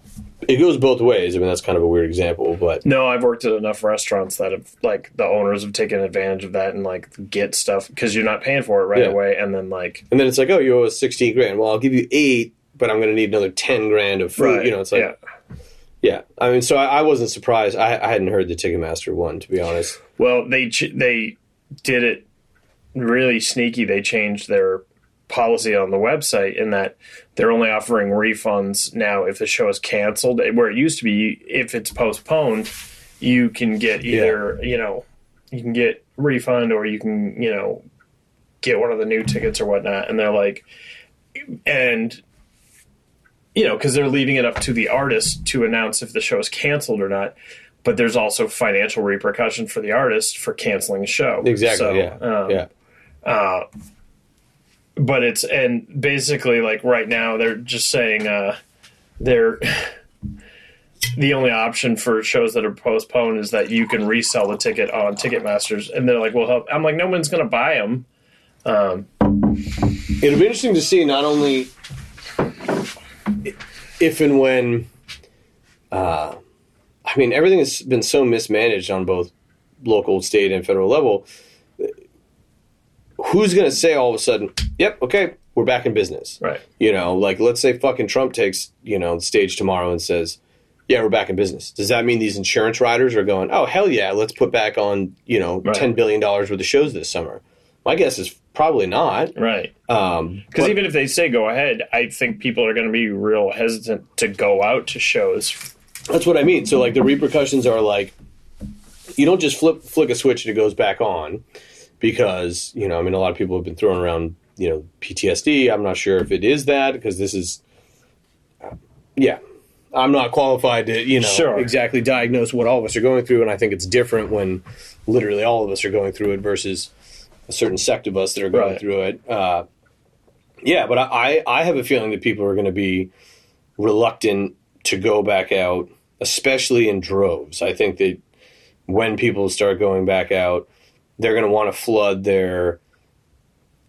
C: it goes both ways. I mean, that's kind of a weird example, but
B: No, I've worked at enough restaurants that have like the owners have taken advantage of that and like get stuff because you're not paying for it right
C: Yeah.
B: away, and then like
C: and then it's like, oh, you owe us sixteen grand. Well, I'll give you eight, but I'm going to need another ten grand of food. You know, it's like,
B: yeah.
C: yeah. I mean, so I, I wasn't surprised. I, I hadn't heard the Ticketmaster one, to be honest.
B: Well, they ch- they did it really sneaky. They changed their policy on the website in that they're only offering refunds now if the show is canceled. Where it used to be, if it's postponed, you can get either you know you can get refund or you can you know get one of the new tickets or whatnot. And they're like, and you know because they're leaving it up to the artist to announce if the show is canceled or not. But there's also financial repercussion for the artist for canceling a show.
C: Exactly.
B: So,
C: yeah.
B: um,
C: yeah.
B: But it's and basically like right now they're just saying uh they're the only option for shows that are postponed is that you can resell the ticket on Ticketmasters, and they're like, "Well, help." I'm like, "No one's going to buy them."
C: Um, It'll be interesting to see not only if and when. Uh, I mean, everything has been so mismanaged on both local, state, and federal level. Who's going to say all of a sudden, "Yep, okay, we're back in business"?
B: Right.
C: You know, like let's say fucking Trump takes you know the stage tomorrow and says, "Yeah, we're back in business." Does that mean these insurance riders are going, "Oh hell yeah, let's put back on you know
B: Right.
C: ten billion dollars worth of shows this summer"? My guess is probably not.
B: Right.
C: Um,
B: Because
C: but-
B: even if they say go ahead, I think people are going to be real hesitant to go out to shows.
C: That's what I mean. So like the repercussions are like you don't just flip flick a switch and it goes back on because, you know, I mean a lot of people have been throwing around, you know, PTSD. I'm not sure if it is that because this is yeah. I'm not qualified to, you know,
B: Sure.
C: exactly diagnose what all of us are going through and I think it's different when literally all of us are going through it versus a certain sect of us that are going
B: Right.
C: through it. Uh, yeah, but I, I have a feeling that people are going to be reluctant to go back out, especially in droves. I think that when people start going back out, they're going to want to flood their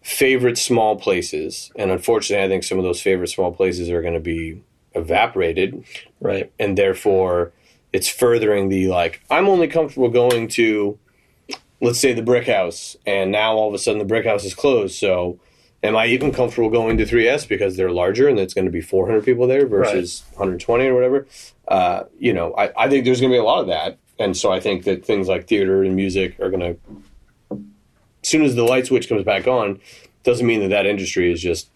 C: favorite small places. And unfortunately, I think some of those favorite small places are going to be evaporated.
B: Right.
C: And therefore, it's furthering the like, I'm only comfortable going to, let's say, the brick house. And now all of a sudden the brick house is closed. So am I even comfortable going to 3S because they're larger and it's going to be 400 people there versus 120 or whatever? Uh, you know, I, I think there's going to be a lot of that. And so I think that things like theater and music are going to, as soon as the light switch comes back on, doesn't mean that that industry is just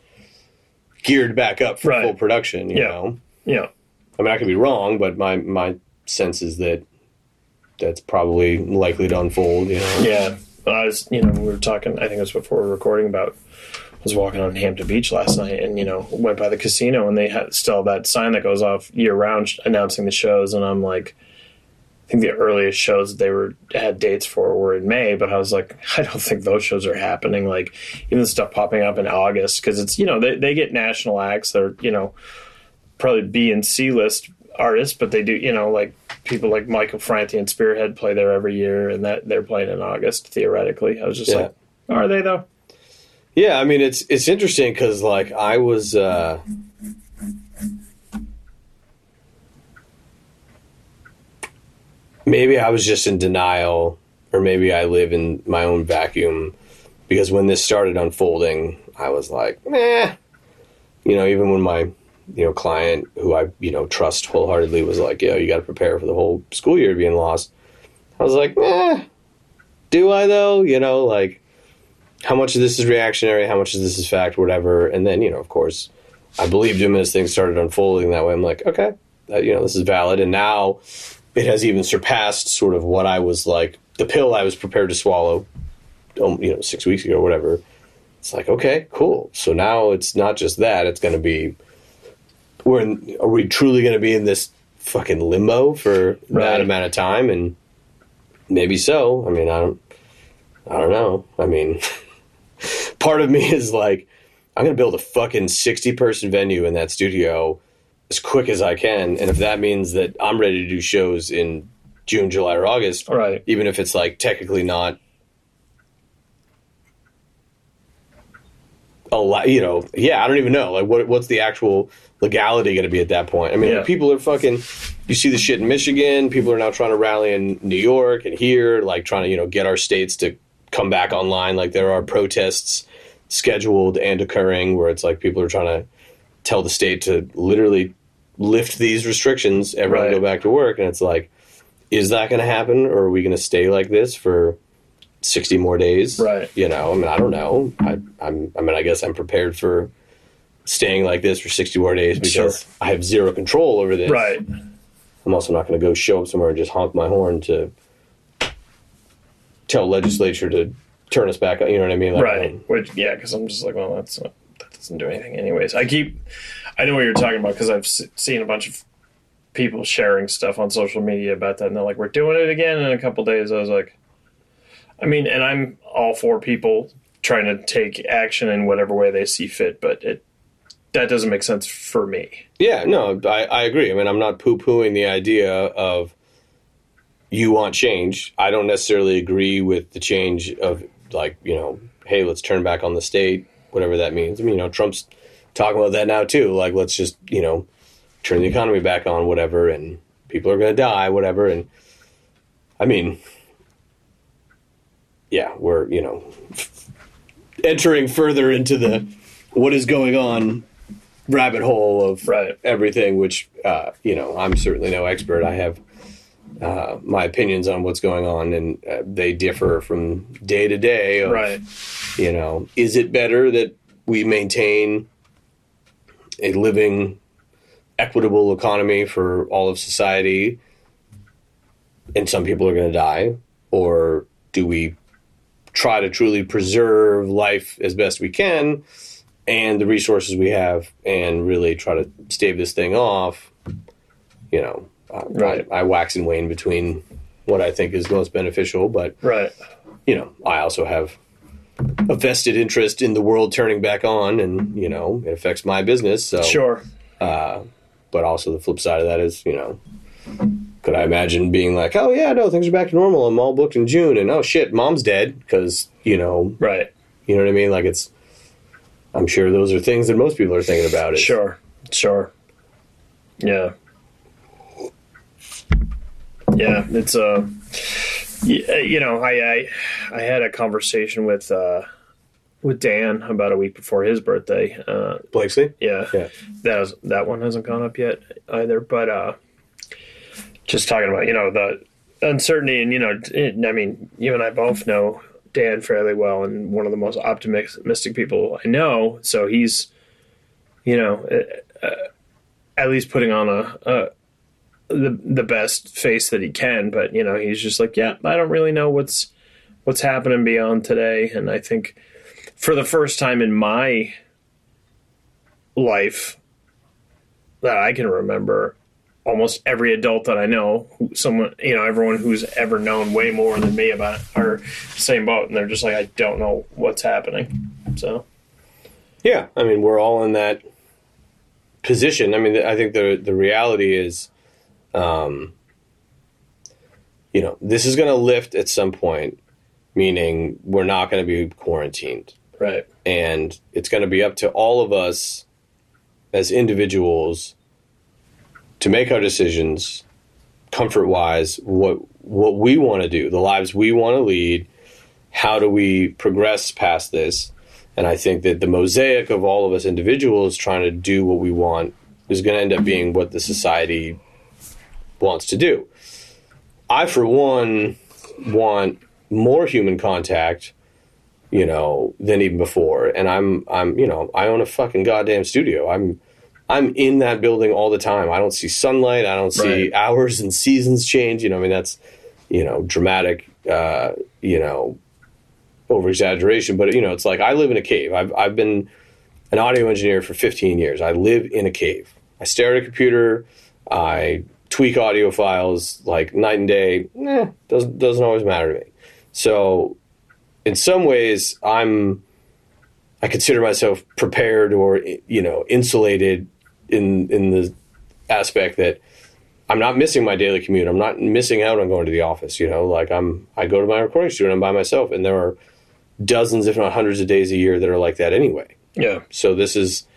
C: geared back up for
B: Right.
C: full production. You
B: Yeah.
C: know,
B: Yeah.
C: I mean, I could be wrong, but my my sense is that that's probably likely to unfold. You know,
B: Yeah. I was, you know, we were talking, I think it was before we were recording about, I was walking on Hampton Beach last night and, you know, went by the casino and they had still that sign that goes off year round announcing the shows. And I'm like, think the earliest shows that they were had dates for were in May, but I was like, I don't think those shows are happening. Like even the stuff popping up in August because it's you know they they get national acts. They're you know probably B and C list artists, but they do you know like people like Michael Franti and Spearhead play there every year, and that they're playing in August theoretically. I was just
C: Yeah.
B: like, are they though?
C: yeah. I mean, it's it's interesting because like I was. Uh, maybe I was just in denial, or maybe I live in my own vacuum. Because when this started unfolding, I was like, meh. You know, even when my you know client, who I you know trust wholeheartedly, was like, "Yo, you got to prepare for the whole school year being lost." I was like, eh, do I though? You know, like how much of this is reactionary, how much of this is fact, whatever. And then, you know, of course, I believed him as things started unfolding that way. I'm like, okay, uh, you know, this is valid. And now it has even surpassed sort of what I was like, the pill I was prepared to swallow, um, you know, six weeks ago or whatever. It's like, okay, cool. So now it's not just that, it's going to be, we're in, are we truly going to be in this fucking limbo for
B: Right.
C: that amount of time? And maybe so. I mean, I don't, I don't know. I mean, part of me is like, I'm going to build a fucking 60 person venue in that studio as quick as I can. And if that means that I'm ready to do shows in June, July, or August,
B: Right.
C: even if it's like technically not a lot. You know, yeah, I don't even know. Like, what what's the actual legality going to be at that point? I mean,
B: Yeah.
C: people are fucking. You see the shit in Michigan. People are now trying to rally in New York and here, like trying to you know get our states to come back online. Like there are protests scheduled and occurring where it's like people are trying to tell the state to literally lift these restrictions, everyone
B: Right.
C: go back to work, and it's like, is that going to happen, or are we going to stay like this for sixty more days?
B: Right.
C: You know, I mean, I don't know. I, I'm, I mean, I guess I'm prepared for staying like this for sixty more days because
B: Sure.
C: I have zero control over this.
B: Right.
C: I'm also not going to go show up somewhere and just honk my horn to tell legislature to turn us back. You know what I mean? Like,
B: right. Which yeah, because I'm just like, well, that's not, doesn't do anything, anyways. I keep, I know what you're talking about because I've s- seen a bunch of people sharing stuff on social media about that, and they're like, we're doing it again in a couple days. I was like, I mean, and I'm all for people trying to take action in whatever way they see fit, but it that doesn't make sense for me.
C: Yeah, no, I, I agree. I mean, I'm not poo pooing the idea of you want change. I don't necessarily agree with the change of, like, you know, hey, let's turn back on the state, whatever that means. I mean, you know, Trump's talking about that now, too. Like, let's just, you know, turn the economy back on, whatever, and people are going to die, whatever. And I mean, yeah, we're, you know, entering further into the what is going on rabbit hole of
B: Right.
C: everything, which uh, you know I'm certainly no expert. I have uh, my opinions on what's going on, and uh, they differ from day to day. Of,
B: Right.
C: You know, is it better that we maintain a living, equitable economy for all of society, and some people are going to die, or do we try to truly preserve life as best we can? and the resources we have and really try to stave this thing off, you know,
B: Right.
C: I, I wax and wane between what I think is most beneficial, but
B: Right.
C: you know, I also have a vested interest in the world turning back on, and you know, it affects my business. So,
B: Sure.
C: Uh, but also the flip side of that is, you know, could I imagine being like, oh yeah, no, things are back to normal. I'm all booked in June, and oh shit, mom's dead because you know,
B: Right.
C: you know what I mean? Like it's. I'm sure those are things that most people are thinking about. Is,
B: Sure, sure. Yeah. Yeah, it's uh you know, I I, I had a conversation with uh with Dan about a week before his birthday. Uh
C: Blakesley.
B: yeah.
C: Yeah.
B: That was, that one hasn't gone up yet either, but uh just talking about, you know, the uncertainty and you know, it, I mean, you and I both know Dan fairly well and one of the most optimistic people I know, so he's you know, uh, uh, at least putting on a, a the the best face that he can. But you know, he's just like, yeah, I don't really know what's what's happening beyond today. And I think for the first time in my life that I can remember, almost every adult that I know, someone you know, everyone who's ever known way more than me about are same boat, and they're just like, I don't know what's happening. So
C: Yeah, I mean, we're all in that position. I mean, I think the the reality is, um, you know, this is going to lift at some point, meaning we're not going to be quarantined,
B: right,
C: and it's going to be up to all of us as individuals to make our decisions, comfort wise, what what we want to do, the lives we want to lead. How do we progress past this? And I think that the mosaic of all of us individuals trying to do what we want is going to end up being what the society wants to do. I, for one, want more human contact, you know, than even before. And I'm, I'm, you know, I own a fucking goddamn studio. I'm, I'm in that building all the time. I don't see sunlight. I don't see
B: Right.
C: hours and seasons change. You know, I mean, that's, you know, dramatic, uh, you know, over exaggeration, but you know, it's like I live in a cave. I've I've been an audio engineer for 15 years. I live in a cave. I stare at a computer. I tweak audio files like night and day. Eh, doesn't doesn't always matter to me. So, in some ways, I'm I consider myself prepared or you know insulated in in the aspect that I'm not missing my daily commute. I'm not missing out on going to the office. You know, like I'm I go to my recording studio and I'm by myself, and there are dozens, if not hundreds, of days a year that are like that anyway.
B: Yeah.
C: So this is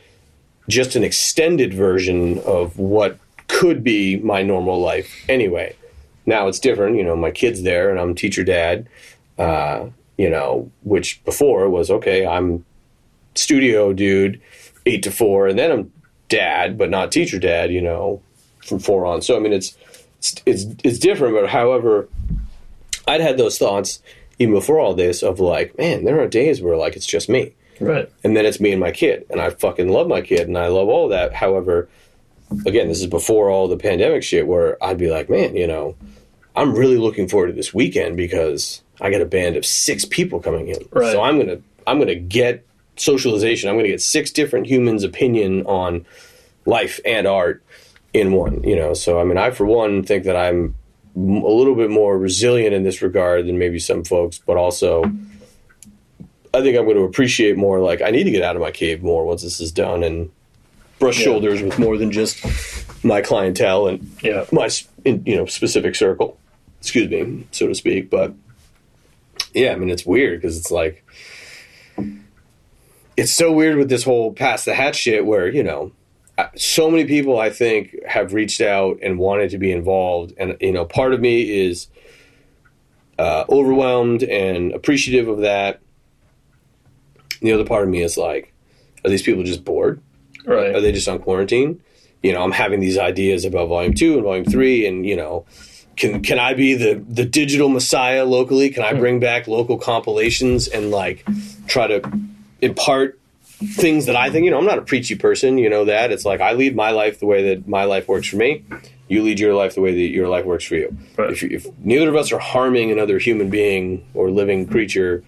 C: just an extended version of what could be my normal life anyway. Now it's different, you know, my kid's there and I'm teacher dad, uh, you know, which before was okay, I'm studio dude, eight to four, and then I'm dad, but not teacher dad, you know, from four on. So I mean it's it's it's, it's different, but however, I'd had those thoughts even before all this of like, man, there are days where like it's just me
B: Right.
C: and then it's me and my kid and i fucking love my kid and i love all that however again this is before all the pandemic shit where i'd be like man you know i'm really looking forward to this weekend because i got a band of six people coming in
B: Right.
C: so i'm gonna i'm gonna get socialization i'm gonna get six different humans opinion on life and art in one you know so i mean i for one think that i'm a little bit more resilient in this regard than maybe some folks but also I think I'm going to appreciate more. Like I need to get out of my cave more once this is done and brush
B: Yeah.
C: shoulders with more than just my clientele and
B: Yeah.
C: my in, you know specific circle. Excuse me, so to speak. But yeah, I mean it's weird because it's like it's so weird with this whole pass the hat shit where you know so many people I think have reached out and wanted to be involved, and you know part of me is uh, overwhelmed and appreciative of that. The other part of me is like, are these people just bored?
B: Right.
C: Are they just on quarantine? You know, I'm having these ideas about volume two and volume three, and you know, can can I be the the digital messiah locally? Can I hmm. bring back local compilations and like try to impart things that I think? You know, I'm not a preachy person. You know that it's like I lead my life the way that my life works for me. You lead your life the way that your life works for you.
B: Right.
C: If, if neither of us are harming another human being or living creature,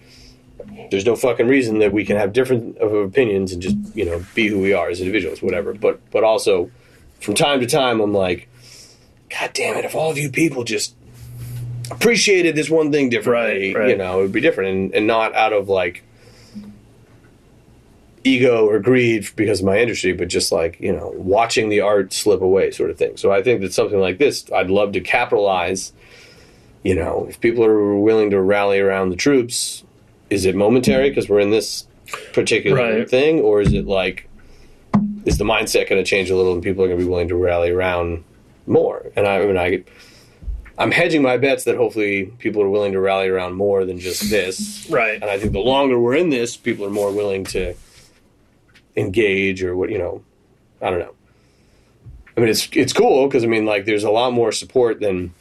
C: there's no fucking reason that we can have different of opinions and just you know be who we are as individuals, whatever. But but also, from time to time, I'm like, God damn it! If all of you people just appreciated this one thing differently,
B: Right, right.
C: you know, it would be different, and, and not out of like ego or greed because of my industry, but just like you know, watching the art slip away, sort of thing. So I think that something like this, I'd love to capitalize. You know, if people are willing to rally around the troops, is it momentary mm. because we're in this particular
B: Right.
C: thing, or is it like is the mindset going to change a little and people are going to be willing to rally around more? And I, I mean, I, I'm hedging my bets that hopefully people are willing to rally around more than just this.
B: Right.
C: And I think the longer we're in this, people are more willing to engage or what you know. I don't know. I mean, it's it's cool because I mean, like, there's a lot more support than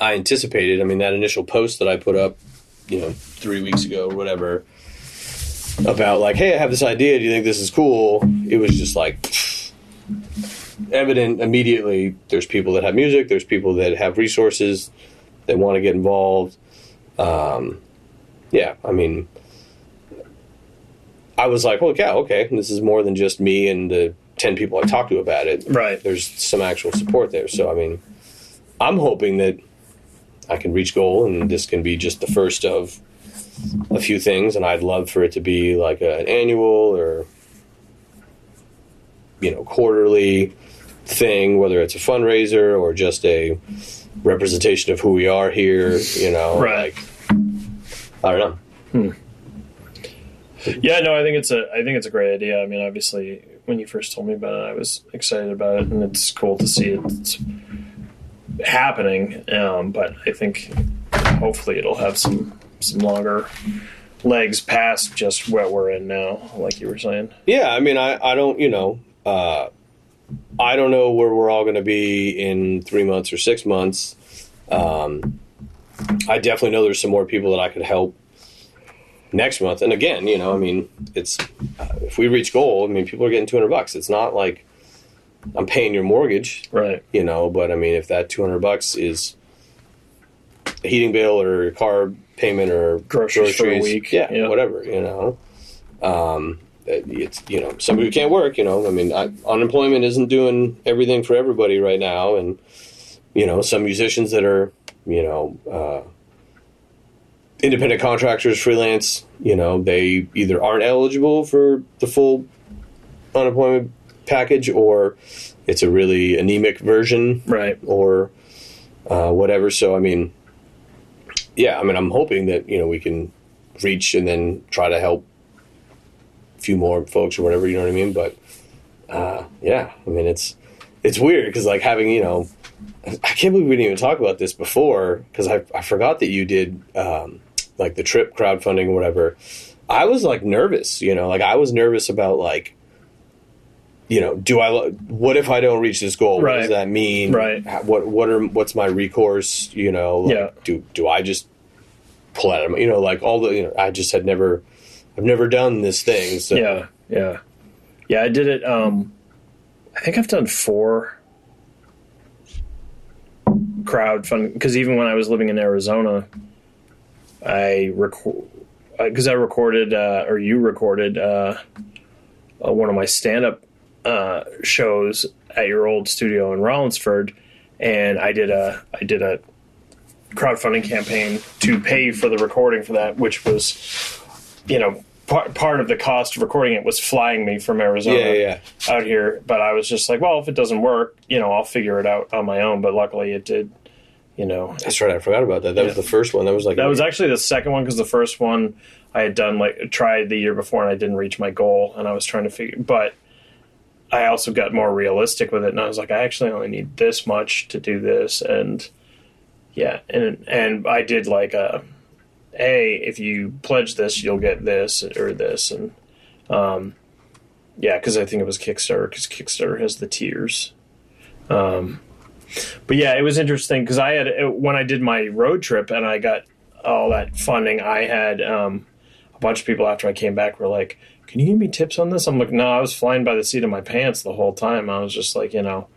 C: I anticipated. I mean, that initial post that I put up, you know, three weeks ago or whatever, about like, hey, I have this idea. Do you think this is cool? It was just like evident immediately. There's people that have music. There's people that have resources that want to get involved. Um, yeah, I mean, I was like, holy yeah okay, this is more than just me and the ten people I talked to about it
B: Right.
C: there's some actual support there. So I mean, I'm hoping that I can reach goal, and this can be just the first of a few things. And I'd love for it to be like a- an annual or you know quarterly thing, whether it's a fundraiser or just a representation of who we are here. You know,
B: Right.
C: like I don't know. Hmm.
B: Yeah, no, I think it's a I think it's a great idea. I mean, obviously, when you first told me about it, I was excited about it, and it's cool to see it's happening. Um, but I think hopefully it'll have some some longer legs past just what we're in now, like you were saying.
C: Yeah, I mean, I, I don't, you know, uh, I don't know where we're all going to be in three months or six months. Um, I definitely know there's some more people that I could help next month. And again, you know, I mean, it's uh, if we reach goal, I mean, people are getting 200 bucks. It's not like I'm paying your mortgage,
B: Right.
C: you know, but I mean, if that 200 bucks is a heating bill or a car payment or
B: Groceries for a week,
C: yeah,
B: yeah.
C: whatever, you know. Um, it's you know somebody who can't work. You know, I mean, I, unemployment isn't doing everything for everybody right now, and you know, some musicians that are you know uh, independent contractors, freelance, you know, they either aren't eligible for the full unemployment package, or it's a really anemic version,
B: Right.
C: or uh, whatever. So, I mean, yeah, I mean, I'm hoping that you know we can reach and then try to help a few more folks or whatever. You know what I mean? But uh, yeah, I mean it's it's weird because like having you know, I can't believe we didn't even talk about this before because I I forgot that you did um, like the trip crowdfunding or whatever. I was like nervous, you know, like I was nervous about like. You know, do I? What if I don't reach this goal? What
B: Right.
C: does that mean?
B: Right.
C: What What are What's my recourse? You know, like,
B: Yeah.
C: Do Do I just pull out of my, you know, like all the, you know, I just had never, I've never done this thing. So
B: Yeah, yeah, yeah. I did it. Um, I think I've done four crowdfunding because even when I was living in Arizona, I record because I recorded uh, or you recorded uh, uh, one of my stand-up uh, shows at your old studio in Rollinsford, and I did a I did a crowdfunding campaign to pay for the recording for that, which was you know part part of the cost of recording it was flying me from Arizona
C: yeah, yeah.
B: out here. But I was just like, well, if it doesn't work, you know, I'll figure it out on my own. But luckily, it did. You know,
C: That's right. I forgot about that. That was the first one. That was like,
B: that was actually the second one because the first one I had done like tried the year before and I didn't reach my goal and I was trying to figure. But I also got more realistic with it and I was like, I actually only need this much to do this and yeah, and and I did like a, hey, if you pledge this, you'll get this or this and um, yeah, because I think it was Kickstarter because Kickstarter has the tiers. Um, but yeah, it was interesting because I had when I did my road trip and I got all that funding. I had um, a bunch of people after I came back were like, "Can you give me tips on this?" I'm like, "No, I was flying by the seat of my pants the whole time." I was just like, you know.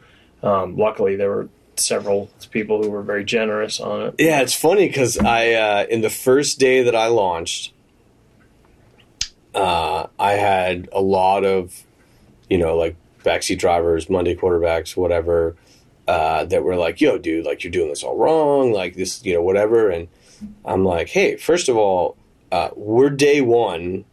B: Um, luckily, there were several people who were very generous on it.
C: yeah, it's funny because I, uh, in the first day that I launched, uh, I had a lot of, you know, like backseat drivers, Monday quarterbacks, whatever, uh, that were like, yo, dude, like you're doing this all wrong, like this, you know, whatever. And I'm like, hey, first of all, uh, we're day one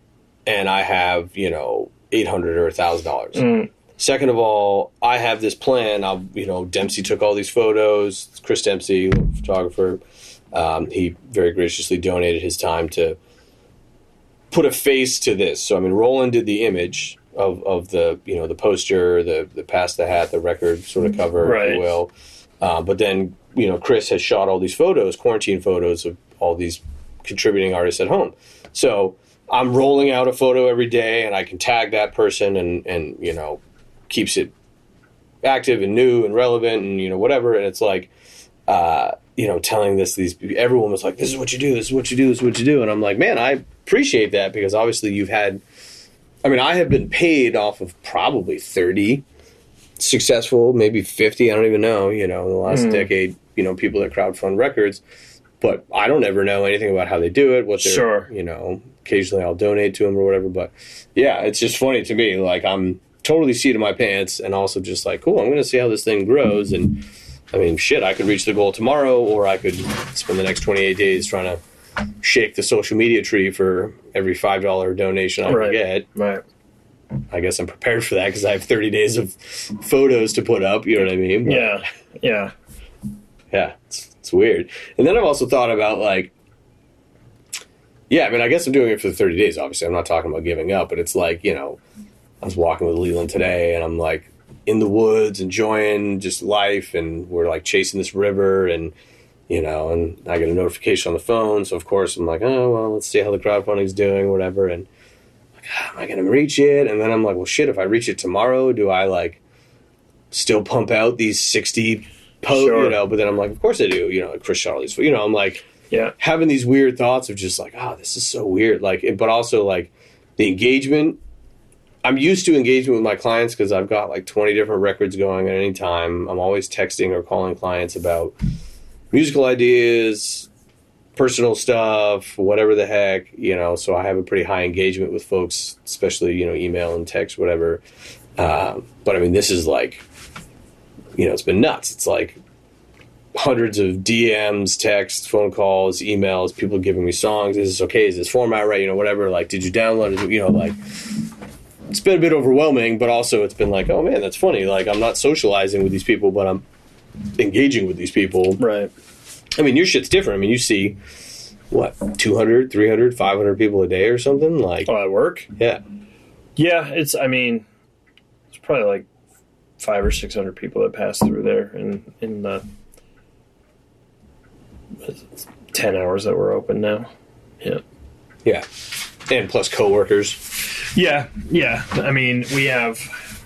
C: and I have, you know, 800 or $1,000.
B: Mm,
C: Second of all, I have this plan. I'll, you know, Dempsey took all these photos. Chris Dempsey, photographer, um, he very graciously donated his time to put a face to this. So, I mean, Roland did the image of, of the, you know, the poster, the the pass the hat, the record sort of cover, if you will. Uh, but then, you know, Chris has shot all these photos, quarantine photos of all these contributing artists at home. So I'm rolling out a photo every day, and I can tag that person, and and you know, keeps it active and new and relevant, and you know whatever. And it's like, uh, you know, telling this these everyone was like, "This is what you do. This is what you do. This is what you do." And I'm like, man, I appreciate that because obviously you've had. I mean, I have been paid off of probably thirty successful, maybe fifty. I don't even know. You know, in the last
B: Mhm.
C: decade, you know, people that crowdfund records. But I don't ever know anything about how they do it. What they're,
B: Sure.
C: you know, occasionally I'll donate to them or whatever. But yeah, it's just funny to me. Like I'm totally seat of my pants, and also just like, cool. I'm going to see how this thing grows. And I mean, shit, I could reach the goal tomorrow, or I could spend the next 28 days trying to shake the social media tree for every five dollar donation I
B: Right.
C: get.
B: right.
C: I guess I'm prepared for that because I have 30 days of photos to put up. You know what I mean? But-
B: Yeah. Yeah.
C: yeah, it's, it's weird. And then I've also thought about like, yeah, I mean, I guess I'm doing it for the 30 days. Obviously, I'm not talking about giving up, but it's like you know, I was walking with Leland today, and I'm like in the woods, enjoying just life, and we're like chasing this river, and you know, and I get a notification on the phone, so of course I'm like, oh well, let's see how the crowdfunding's doing, whatever, and like, ah, am I gonna reach it? And then I'm like, well, shit, if I reach it tomorrow, do I like still pump out these 60 posts,
B: Sure.
C: you know? But then I'm like, of course I do, you know, Chris Charlie's, you know, I'm like
B: Yeah.
C: having these weird thoughts of just like, oh, this is so weird. Like, but also like the engagement. I'm used to engagement with my clients because I've got like 20 different records going at any time. I'm always texting or calling clients about musical ideas, personal stuff, whatever the heck, you know. So I have a pretty high engagement with folks, especially, you know, email and text, whatever. Um, but I mean, this is like, you know, it's been nuts. It's like hundreds of DMs, texts, phone calls, emails, people giving me songs. Is this okay? Is this format right? You know, whatever. Like, did you download it? You know, like, it's been a bit overwhelming, but also it's been like, oh man, that's funny. Like, I'm not socializing with these people, but I'm engaging with these people.
B: Right.
C: I mean, your shit's different. I mean, you see, what, 200, 300, 500 people a day or something? Like,
B: Oh, at work?
C: yeah.
B: Yeah, it's. I mean, it's probably like five or six hundred people that pass through there in in the ten hours that we're open now. Yeah.
C: Yeah, and plus coworkers.
B: Yeah, yeah. I mean, we have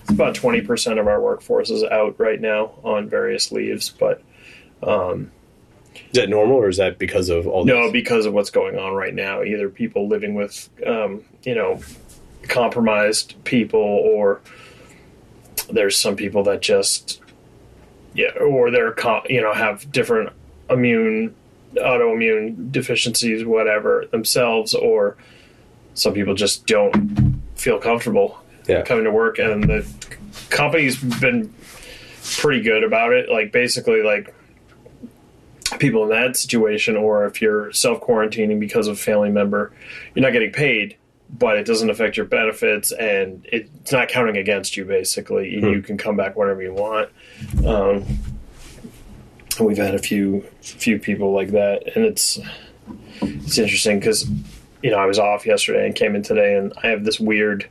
B: about twenty percent of our workforce is out right now on various leaves, but um,
C: Is that normal, or is that because of all?
B: no,
C: this?
B: because of what's going on right now. Either people living with, um, you know, compromised people, or there's some people that just, yeah, or they're, you know, have different immune, autoimmune deficiencies, whatever themselves, or some people just don't feel comfortable
C: Yeah.
B: coming to work, and the company's been pretty good about it. Like basically, like people in that situation, or if you're self quarantining because of a family member, you're not getting paid, but it doesn't affect your benefits, and it's not counting against you. Basically, you can come back whenever you want. Um, and we've had a few few people like that, and it's it's interesting because you know I was off yesterday and came in today, and I have this weird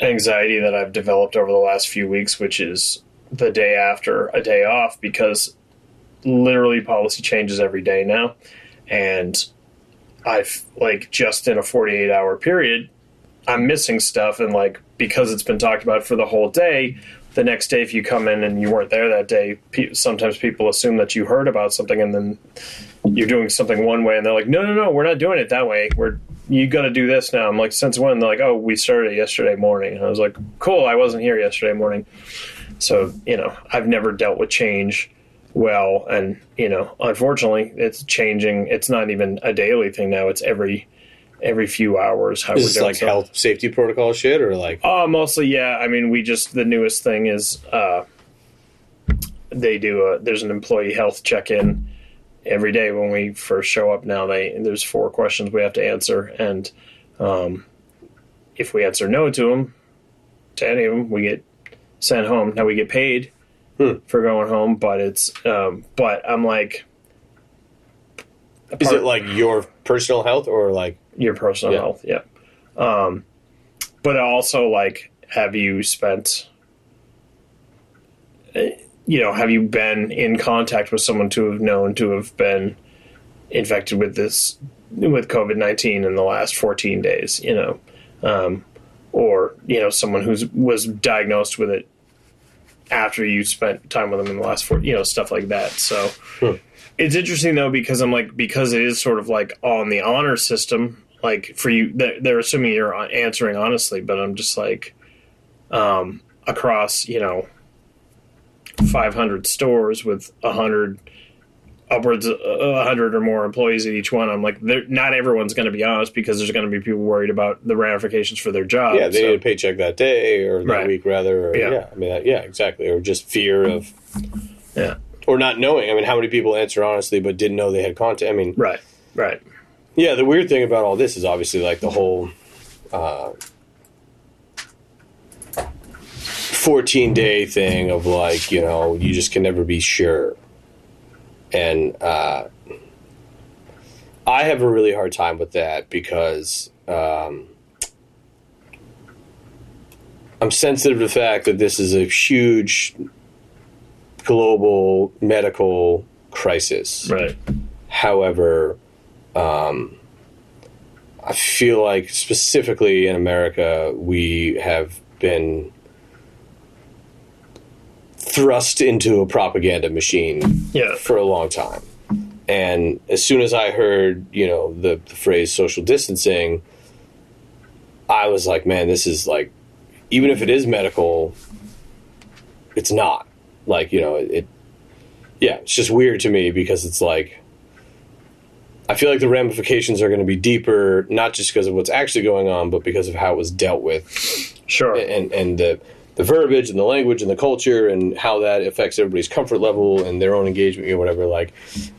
B: anxiety that I've developed over the last few weeks, which is the day after a day off because literally policy changes every day now and i've like just in a 48 hour period i'm missing stuff and like because it's been talked about for the whole day the next day if you come in and you weren't there that day pe- sometimes people assume that you heard about something and then you're doing something one way and they're like no no no we're not doing it that way. We're you got to do this now. I'm like since when? They're like oh we started yesterday morning. And i was like cool i wasn't here yesterday morning. So you know i've never dealt with change well and you know unfortunately it's changing. It's not even a daily thing now. It's every every few hours how
C: Is
B: we're
C: this
B: doing
C: like
B: stuff.
C: health safety protocol shit, or like?
B: Uh, mostly, yeah. I mean, we just the newest thing is uh, they do a there's an employee health check in every day when we first show up. Now they there's four questions we have to answer, and um, if we answer no to them, to any of them, we get sent home. Now we get paid
C: Hmm.
B: for going home, but it's um, but I'm like.
C: Is it like your personal health, or like?
B: Your personal
C: Yeah.
B: health yeah um but also like have you spent eh, you know have you been in contact with someone to have known to have been infected with this with covid-19 in the last 14 days you know um or you know someone who's was diagnosed with it after you spent time with them in the last four you know stuff like that so it's interesting though because I'm like because it is sort of like on the honor system. Like for you, they're, assuming you're answering honestly, but I'm just like um, across you know 500 stores with 100 upwards of 100 or more employees at each one i'm like they're- not everyone's going to be honest because there's going to be people worried about the ramifications for their job
C: Yeah, they
B: so-
C: need a paycheck that day or that
B: Right.
C: week, rather. Or,
B: Yeah.
C: yeah. I mean, that, yeah, exactly. Or just fear of,
B: yeah
C: or not knowing. I mean, how many people answer honestly but didn't know they had content I mean,
B: right right
C: yeah. The weird thing about all this is obviously like the whole uh, fourteen day thing of like you know you just can never be sure, and uh, I have a really hard time with that because. Um, I'm sensitive to the fact that this is a huge global medical crisis.
B: right
C: However, um, I feel like specifically in America, we have been thrust into a propaganda machine
B: yeah
C: for a long time. And as soon as I heard, you know, the, the phrase social distancing, I was like, man, this is like, even if it is medical, it's not. Like, you know, it, yeah, it's just weird to me because it's like, I feel like the ramifications are going to be deeper, not just because of what's actually going on, but because of how it was dealt with.
B: Sure.
C: And and the the verbiage and the language and the culture and how that affects everybody's comfort level and their own engagement or whatever like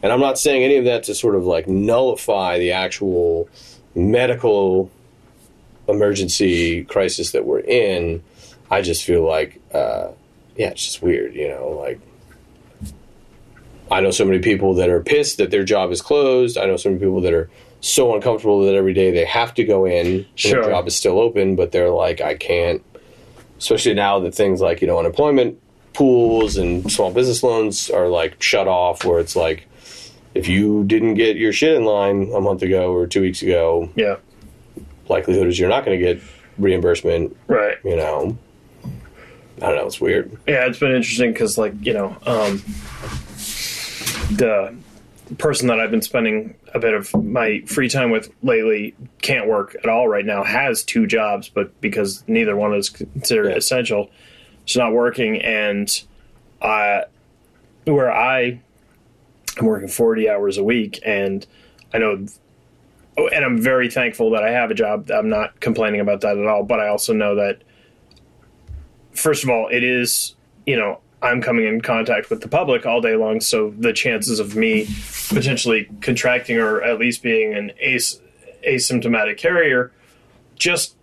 C: and i'm not saying any of that to sort of like nullify the actual medical emergency crisis that we're in. I just feel like uh yeah it's just weird you know like I know so many people that are pissed that their job is closed. I know so many people that are so uncomfortable that every day they have to go in. and
B: Sure.
C: The job is still open, but they're like, I can't. Especially now that things like you know unemployment pools and small business loans are like shut off, where it's like, if you didn't get your shit in line a month ago or two weeks ago,
B: Yeah.
C: likelihood is you're not going to get reimbursement.
B: Right.
C: You know, I don't know. It's weird.
B: Yeah, it's been interesting because, like, you know, um, the person that I've been spending a bit of my free time with lately can't work at all right now, has two jobs, but because neither one is considered
C: Yeah.
B: essential, she's not working. And I, where I am working 40 hours a week, and I know. And I'm very thankful that I have a job. I'm not complaining about that at all. But I also know that first of all, it is, you know, I'm coming in contact with the public all day long, so the chances of me potentially contracting or at least being an as- asymptomatic carrier, just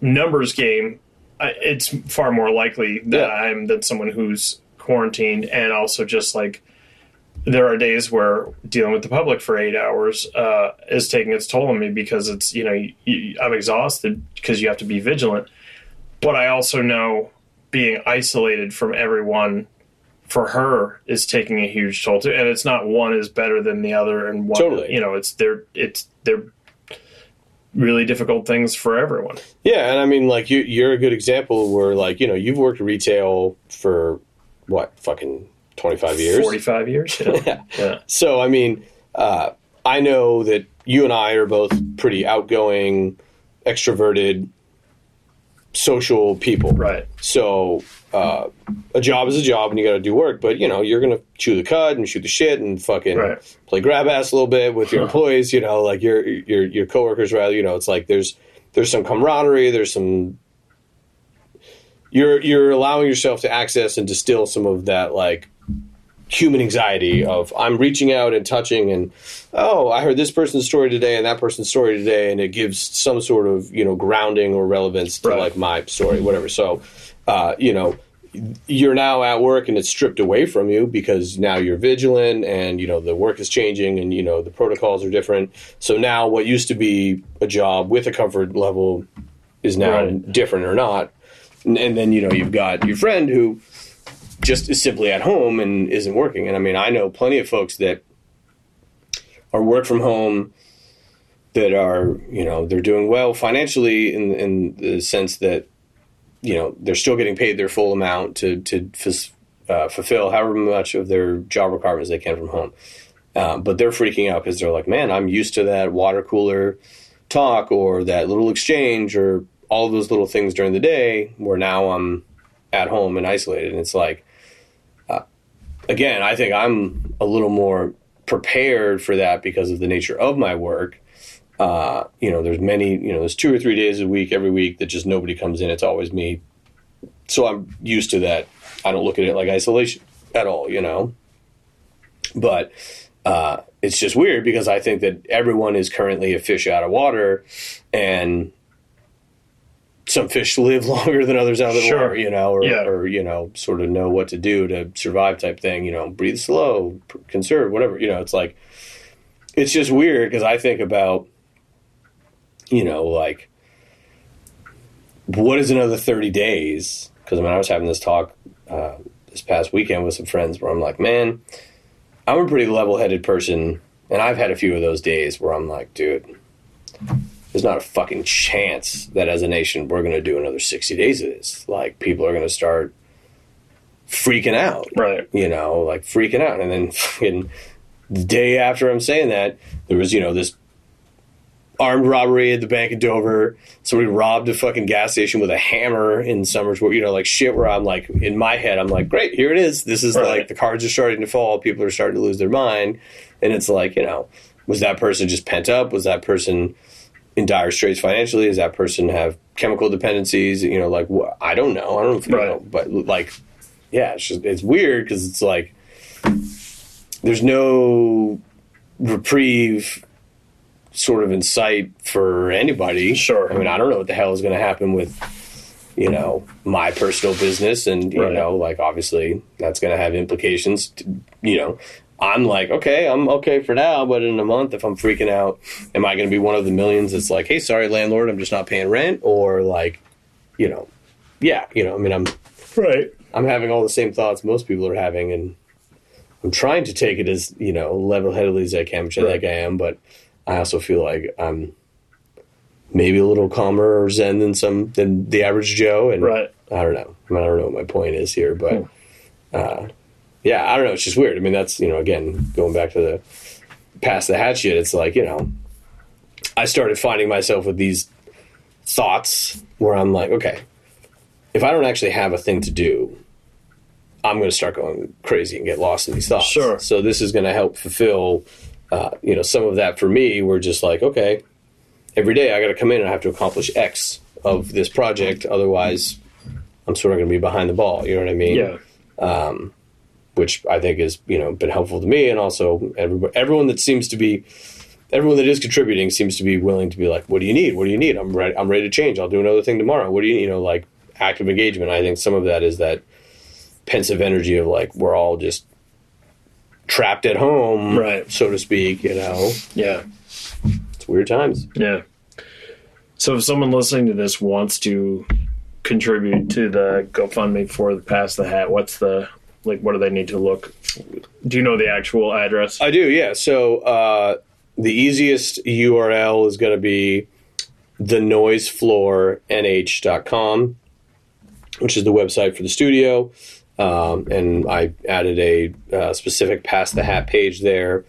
B: numbers game, I- it's far more likely that
C: Yeah.
B: I'm than someone who's quarantined, and also just like there are days where dealing with the public for eight hours uh, is taking its toll on me because it's you know you, you, I'm exhausted because you have to be vigilant but I also know being isolated from everyone for her is taking a huge toll too. And it's not one is better than the other, and one,
C: Totally.
B: you know, it's they're it's they're really difficult things for everyone.
C: Yeah, and I mean, like you, you're a good example where, like, you know, you've worked retail for what, fucking twenty five years.
B: Forty five years, yeah,
C: Yeah.
B: yeah,
C: So, I mean, uh, I know that you and I are both pretty outgoing, extroverted, social people.
B: right,
C: So, uh, a job is a job, and you got to do work. But you know, you're gonna chew the cud and shoot the shit and fucking
B: Right.
C: play grab ass a little bit with your employees. You know, like your your your coworkers. Rather, you know, it's like there's there's some camaraderie. There's some you're you're allowing yourself to access and distill some of that like human anxiety of I'm reaching out and touching and oh I heard this person's story today and that person's story today and it gives some sort of you know grounding or relevance to
B: Right.
C: like my story whatever so uh, you know you're now at work and it's stripped away from you because now you're vigilant and you know the work is changing and you know the protocols are different so now what used to be a job with a comfort level is now
B: Right.
C: different or not and, and then you know you've got your friend who just is simply at home and isn't working. And I mean, I know plenty of folks that are work from home that are, you know, they're doing well financially in in the sense that, you know, they're still getting paid their full amount to to uh, fulfill however much of their job requirements they can from home. Uh, but they're freaking out because they're like, man, I'm used to that water cooler talk or that little exchange or all those little things during the day where now I'm at home and isolated. And it's like, uh, again, I think I'm a little more prepared for that because of the nature of my work. Uh, you know, there's many, you know, there's two or three days a week, every week that just nobody comes in. It's always me. So I'm used to that. I don't look at it like isolation at all, you know. But uh, it's just weird because I think that everyone is currently a fish out of water, and some fish live longer than others out of the
B: Sure.
C: water, you know, or,
B: Yeah.
C: or you know, sort of know what to do to survive, type thing. You know, breathe slow, conserve, whatever. You know, it's like it's just weird because I think about, you know, like what is another thirty days? Because I mean, I was having this talk uh, this past weekend with some friends where I'm like, man, I'm a pretty level-headed person, and I've had a few of those days where I'm like, dude, there's not a fucking chance that as a nation we're going to do another 60 days of this. Like, people are going to start freaking out,
B: right,
C: you know, like freaking out. And then fucking the day after I'm saying that, there was, you know, this armed robbery at the Bank of Dover. Somebody robbed a fucking gas station with a hammer in Summers, where you know, like shit. Where I'm like, in my head, I'm like, great, here it is. This is
B: Right.
C: like the cards are starting to fall. People are starting to lose their mind, and it's like, you know, was that person just pent up? Was that person in dire straits financially? Does that person have chemical dependencies? You know, like wh- I don't know. I don't know
B: Right.
C: know, but like, yeah, it's just it's weird because it's like there's no reprieve sort of in sight for anybody.
B: Sure.
C: I mean, I don't know what the hell is going to happen with, you know, my personal business. And, you
B: Right.
C: know, like obviously that's going to have implications, to, you know, I'm like, okay, I'm okay for now, but in a month, if I'm freaking out, am I going to be one of the millions that's like, hey, sorry, landlord, I'm just not paying rent, or like, you know, yeah, you know, I mean, I'm
B: Right.
C: I'm having all the same thoughts most people are having, and I'm trying to take it as you know level headedly as I can, which I
B: Right.
C: think I am. But I also feel like I'm maybe a little calmer or zen than some than the average Joe, and
B: Right.
C: I don't know. I, mean, I don't know what my point is here, but uh, yeah, I don't know. It's just weird. I mean, that's you know, again, going back to the past the hat shit. It's like you know, I started finding myself with these thoughts where I'm like, okay, if I don't actually have a thing to do, I'm going to start going crazy and get lost in these thoughts.
B: Sure.
C: So this is going to help fulfill, uh, you know, some of that for me. We're just like, okay, every day I got to come in and I have to accomplish X of this project. Otherwise, I'm sort of going to be behind the ball. You know what I mean?
B: Yeah.
C: Which I think has you know been helpful to me, and also everyone everyone that seems to be everyone that is contributing seems to be willing to be like, "What do you need? What do you need? I'm ready. I'm ready to change. I'll do another thing tomorrow. What do you you know like active engagement?" I think some of that is that pensive energy of like we're all just trapped at home,
B: Right.
C: so to speak. You know,
B: Yeah.
C: it's weird times.
B: Yeah. So if someone listening to this wants to contribute to the GoFundMe for the Pass the Hat, what's the like? What do they need to look? Do you know the actual address?
C: I do, yeah. So uh, the easiest URL is going to be thenoisefloornh.com, which is the website for the studio. Um, and I added a uh, specific Pass the Hat page there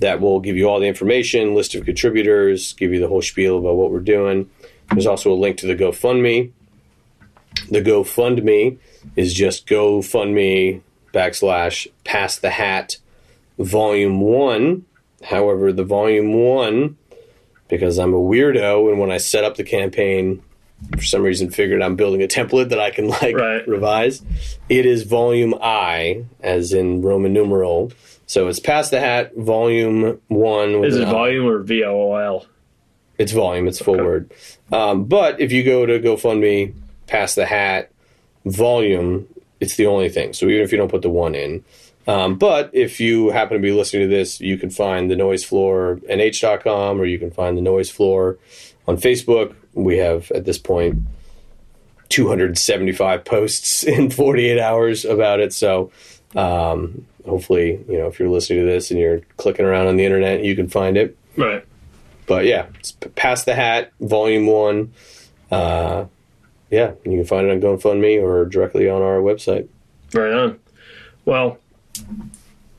C: that will give you all the information, list of contributors, give you the whole spiel about what we're doing. There's also a link to the GoFundMe. The GoFundMe is just GoFundMe backslash Pass the Hat Volume 1. However, the Volume 1, because I'm a weirdo, and when I set up the campaign, for some reason figured I'm building a template that I can like
B: Right.
C: revise. It is Volume I, as in Roman numeral. So it's Pass the Hat Volume 1. with
B: Is it volume or V O L?
C: It's volume. It's full word. Um, but if you go to GoFundMe, pass the hat, volume, it's the only thing. So even if you don't put the one in. Um, but if you happen to be listening to this, you can find the noise floor nh.com or you can find the noise floor on Facebook. We have at this point 275 posts in 48 hours about it. So um, hopefully, you know, if you're listening to this and you're clicking around on the internet, you can find it
B: Right.
C: but yeah, it's P- Pass the Hat, Volume One. Uh, yeah, you can find it on GoFundMe or directly on our website.
B: Right on. Well,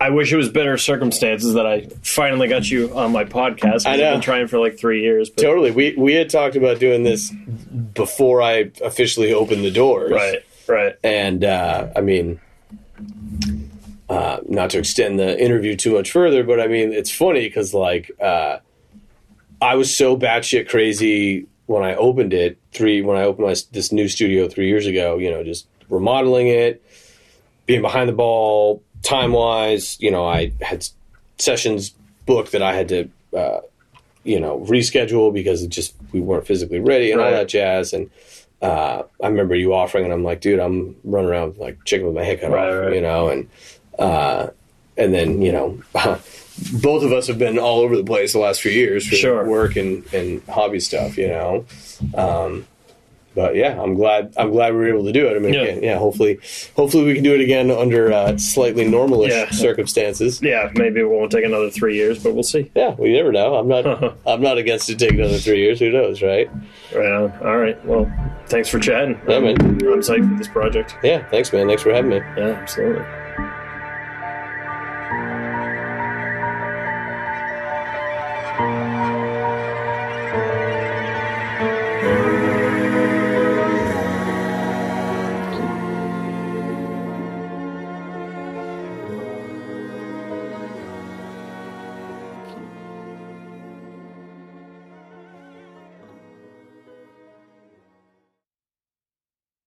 B: I wish it was better circumstances that I finally got you on my podcast.
C: I
B: I've
C: know.
B: been trying for like three years. But,
C: Totally, we we had talked about doing this before I officially opened the doors,
B: Right. Right.
C: And uh, I mean, uh, not to extend the interview too much further, but I mean, it's funny because like uh, I was so batshit crazy when I opened it three when I opened my this new studio three years ago. You know, just remodeling it, being behind the ball time wise. You know, I had sessions booked that I had to. Uh, you know, reschedule because it just we weren't physically ready and all that jazz. And uh, I remember you offering, and I'm like, dude, I'm running around like chicken with my head cut
B: Right,
C: off,
B: right.
C: you know, and uh, and then you know, both of us have been all over the place the last few years for
B: Sure.
C: work and and hobby stuff, you know. Um, but yeah, I'm glad I'm glad we were able to do it. I mean,
B: Yeah.
C: yeah, yeah hopefully, hopefully we can do it again under uh, slightly normalish
B: Yeah.
C: circumstances.
B: Yeah. Maybe it won't take another three years, but we'll see.
C: Yeah, we never know. I'm not I'm not against it taking another three years. Who knows, right?
B: Right on. All right. Well, thanks for chatting.
C: Yeah, man.
B: I'm psyched for this project.
C: Yeah, thanks, man. Thanks for having me.
B: Yeah, absolutely.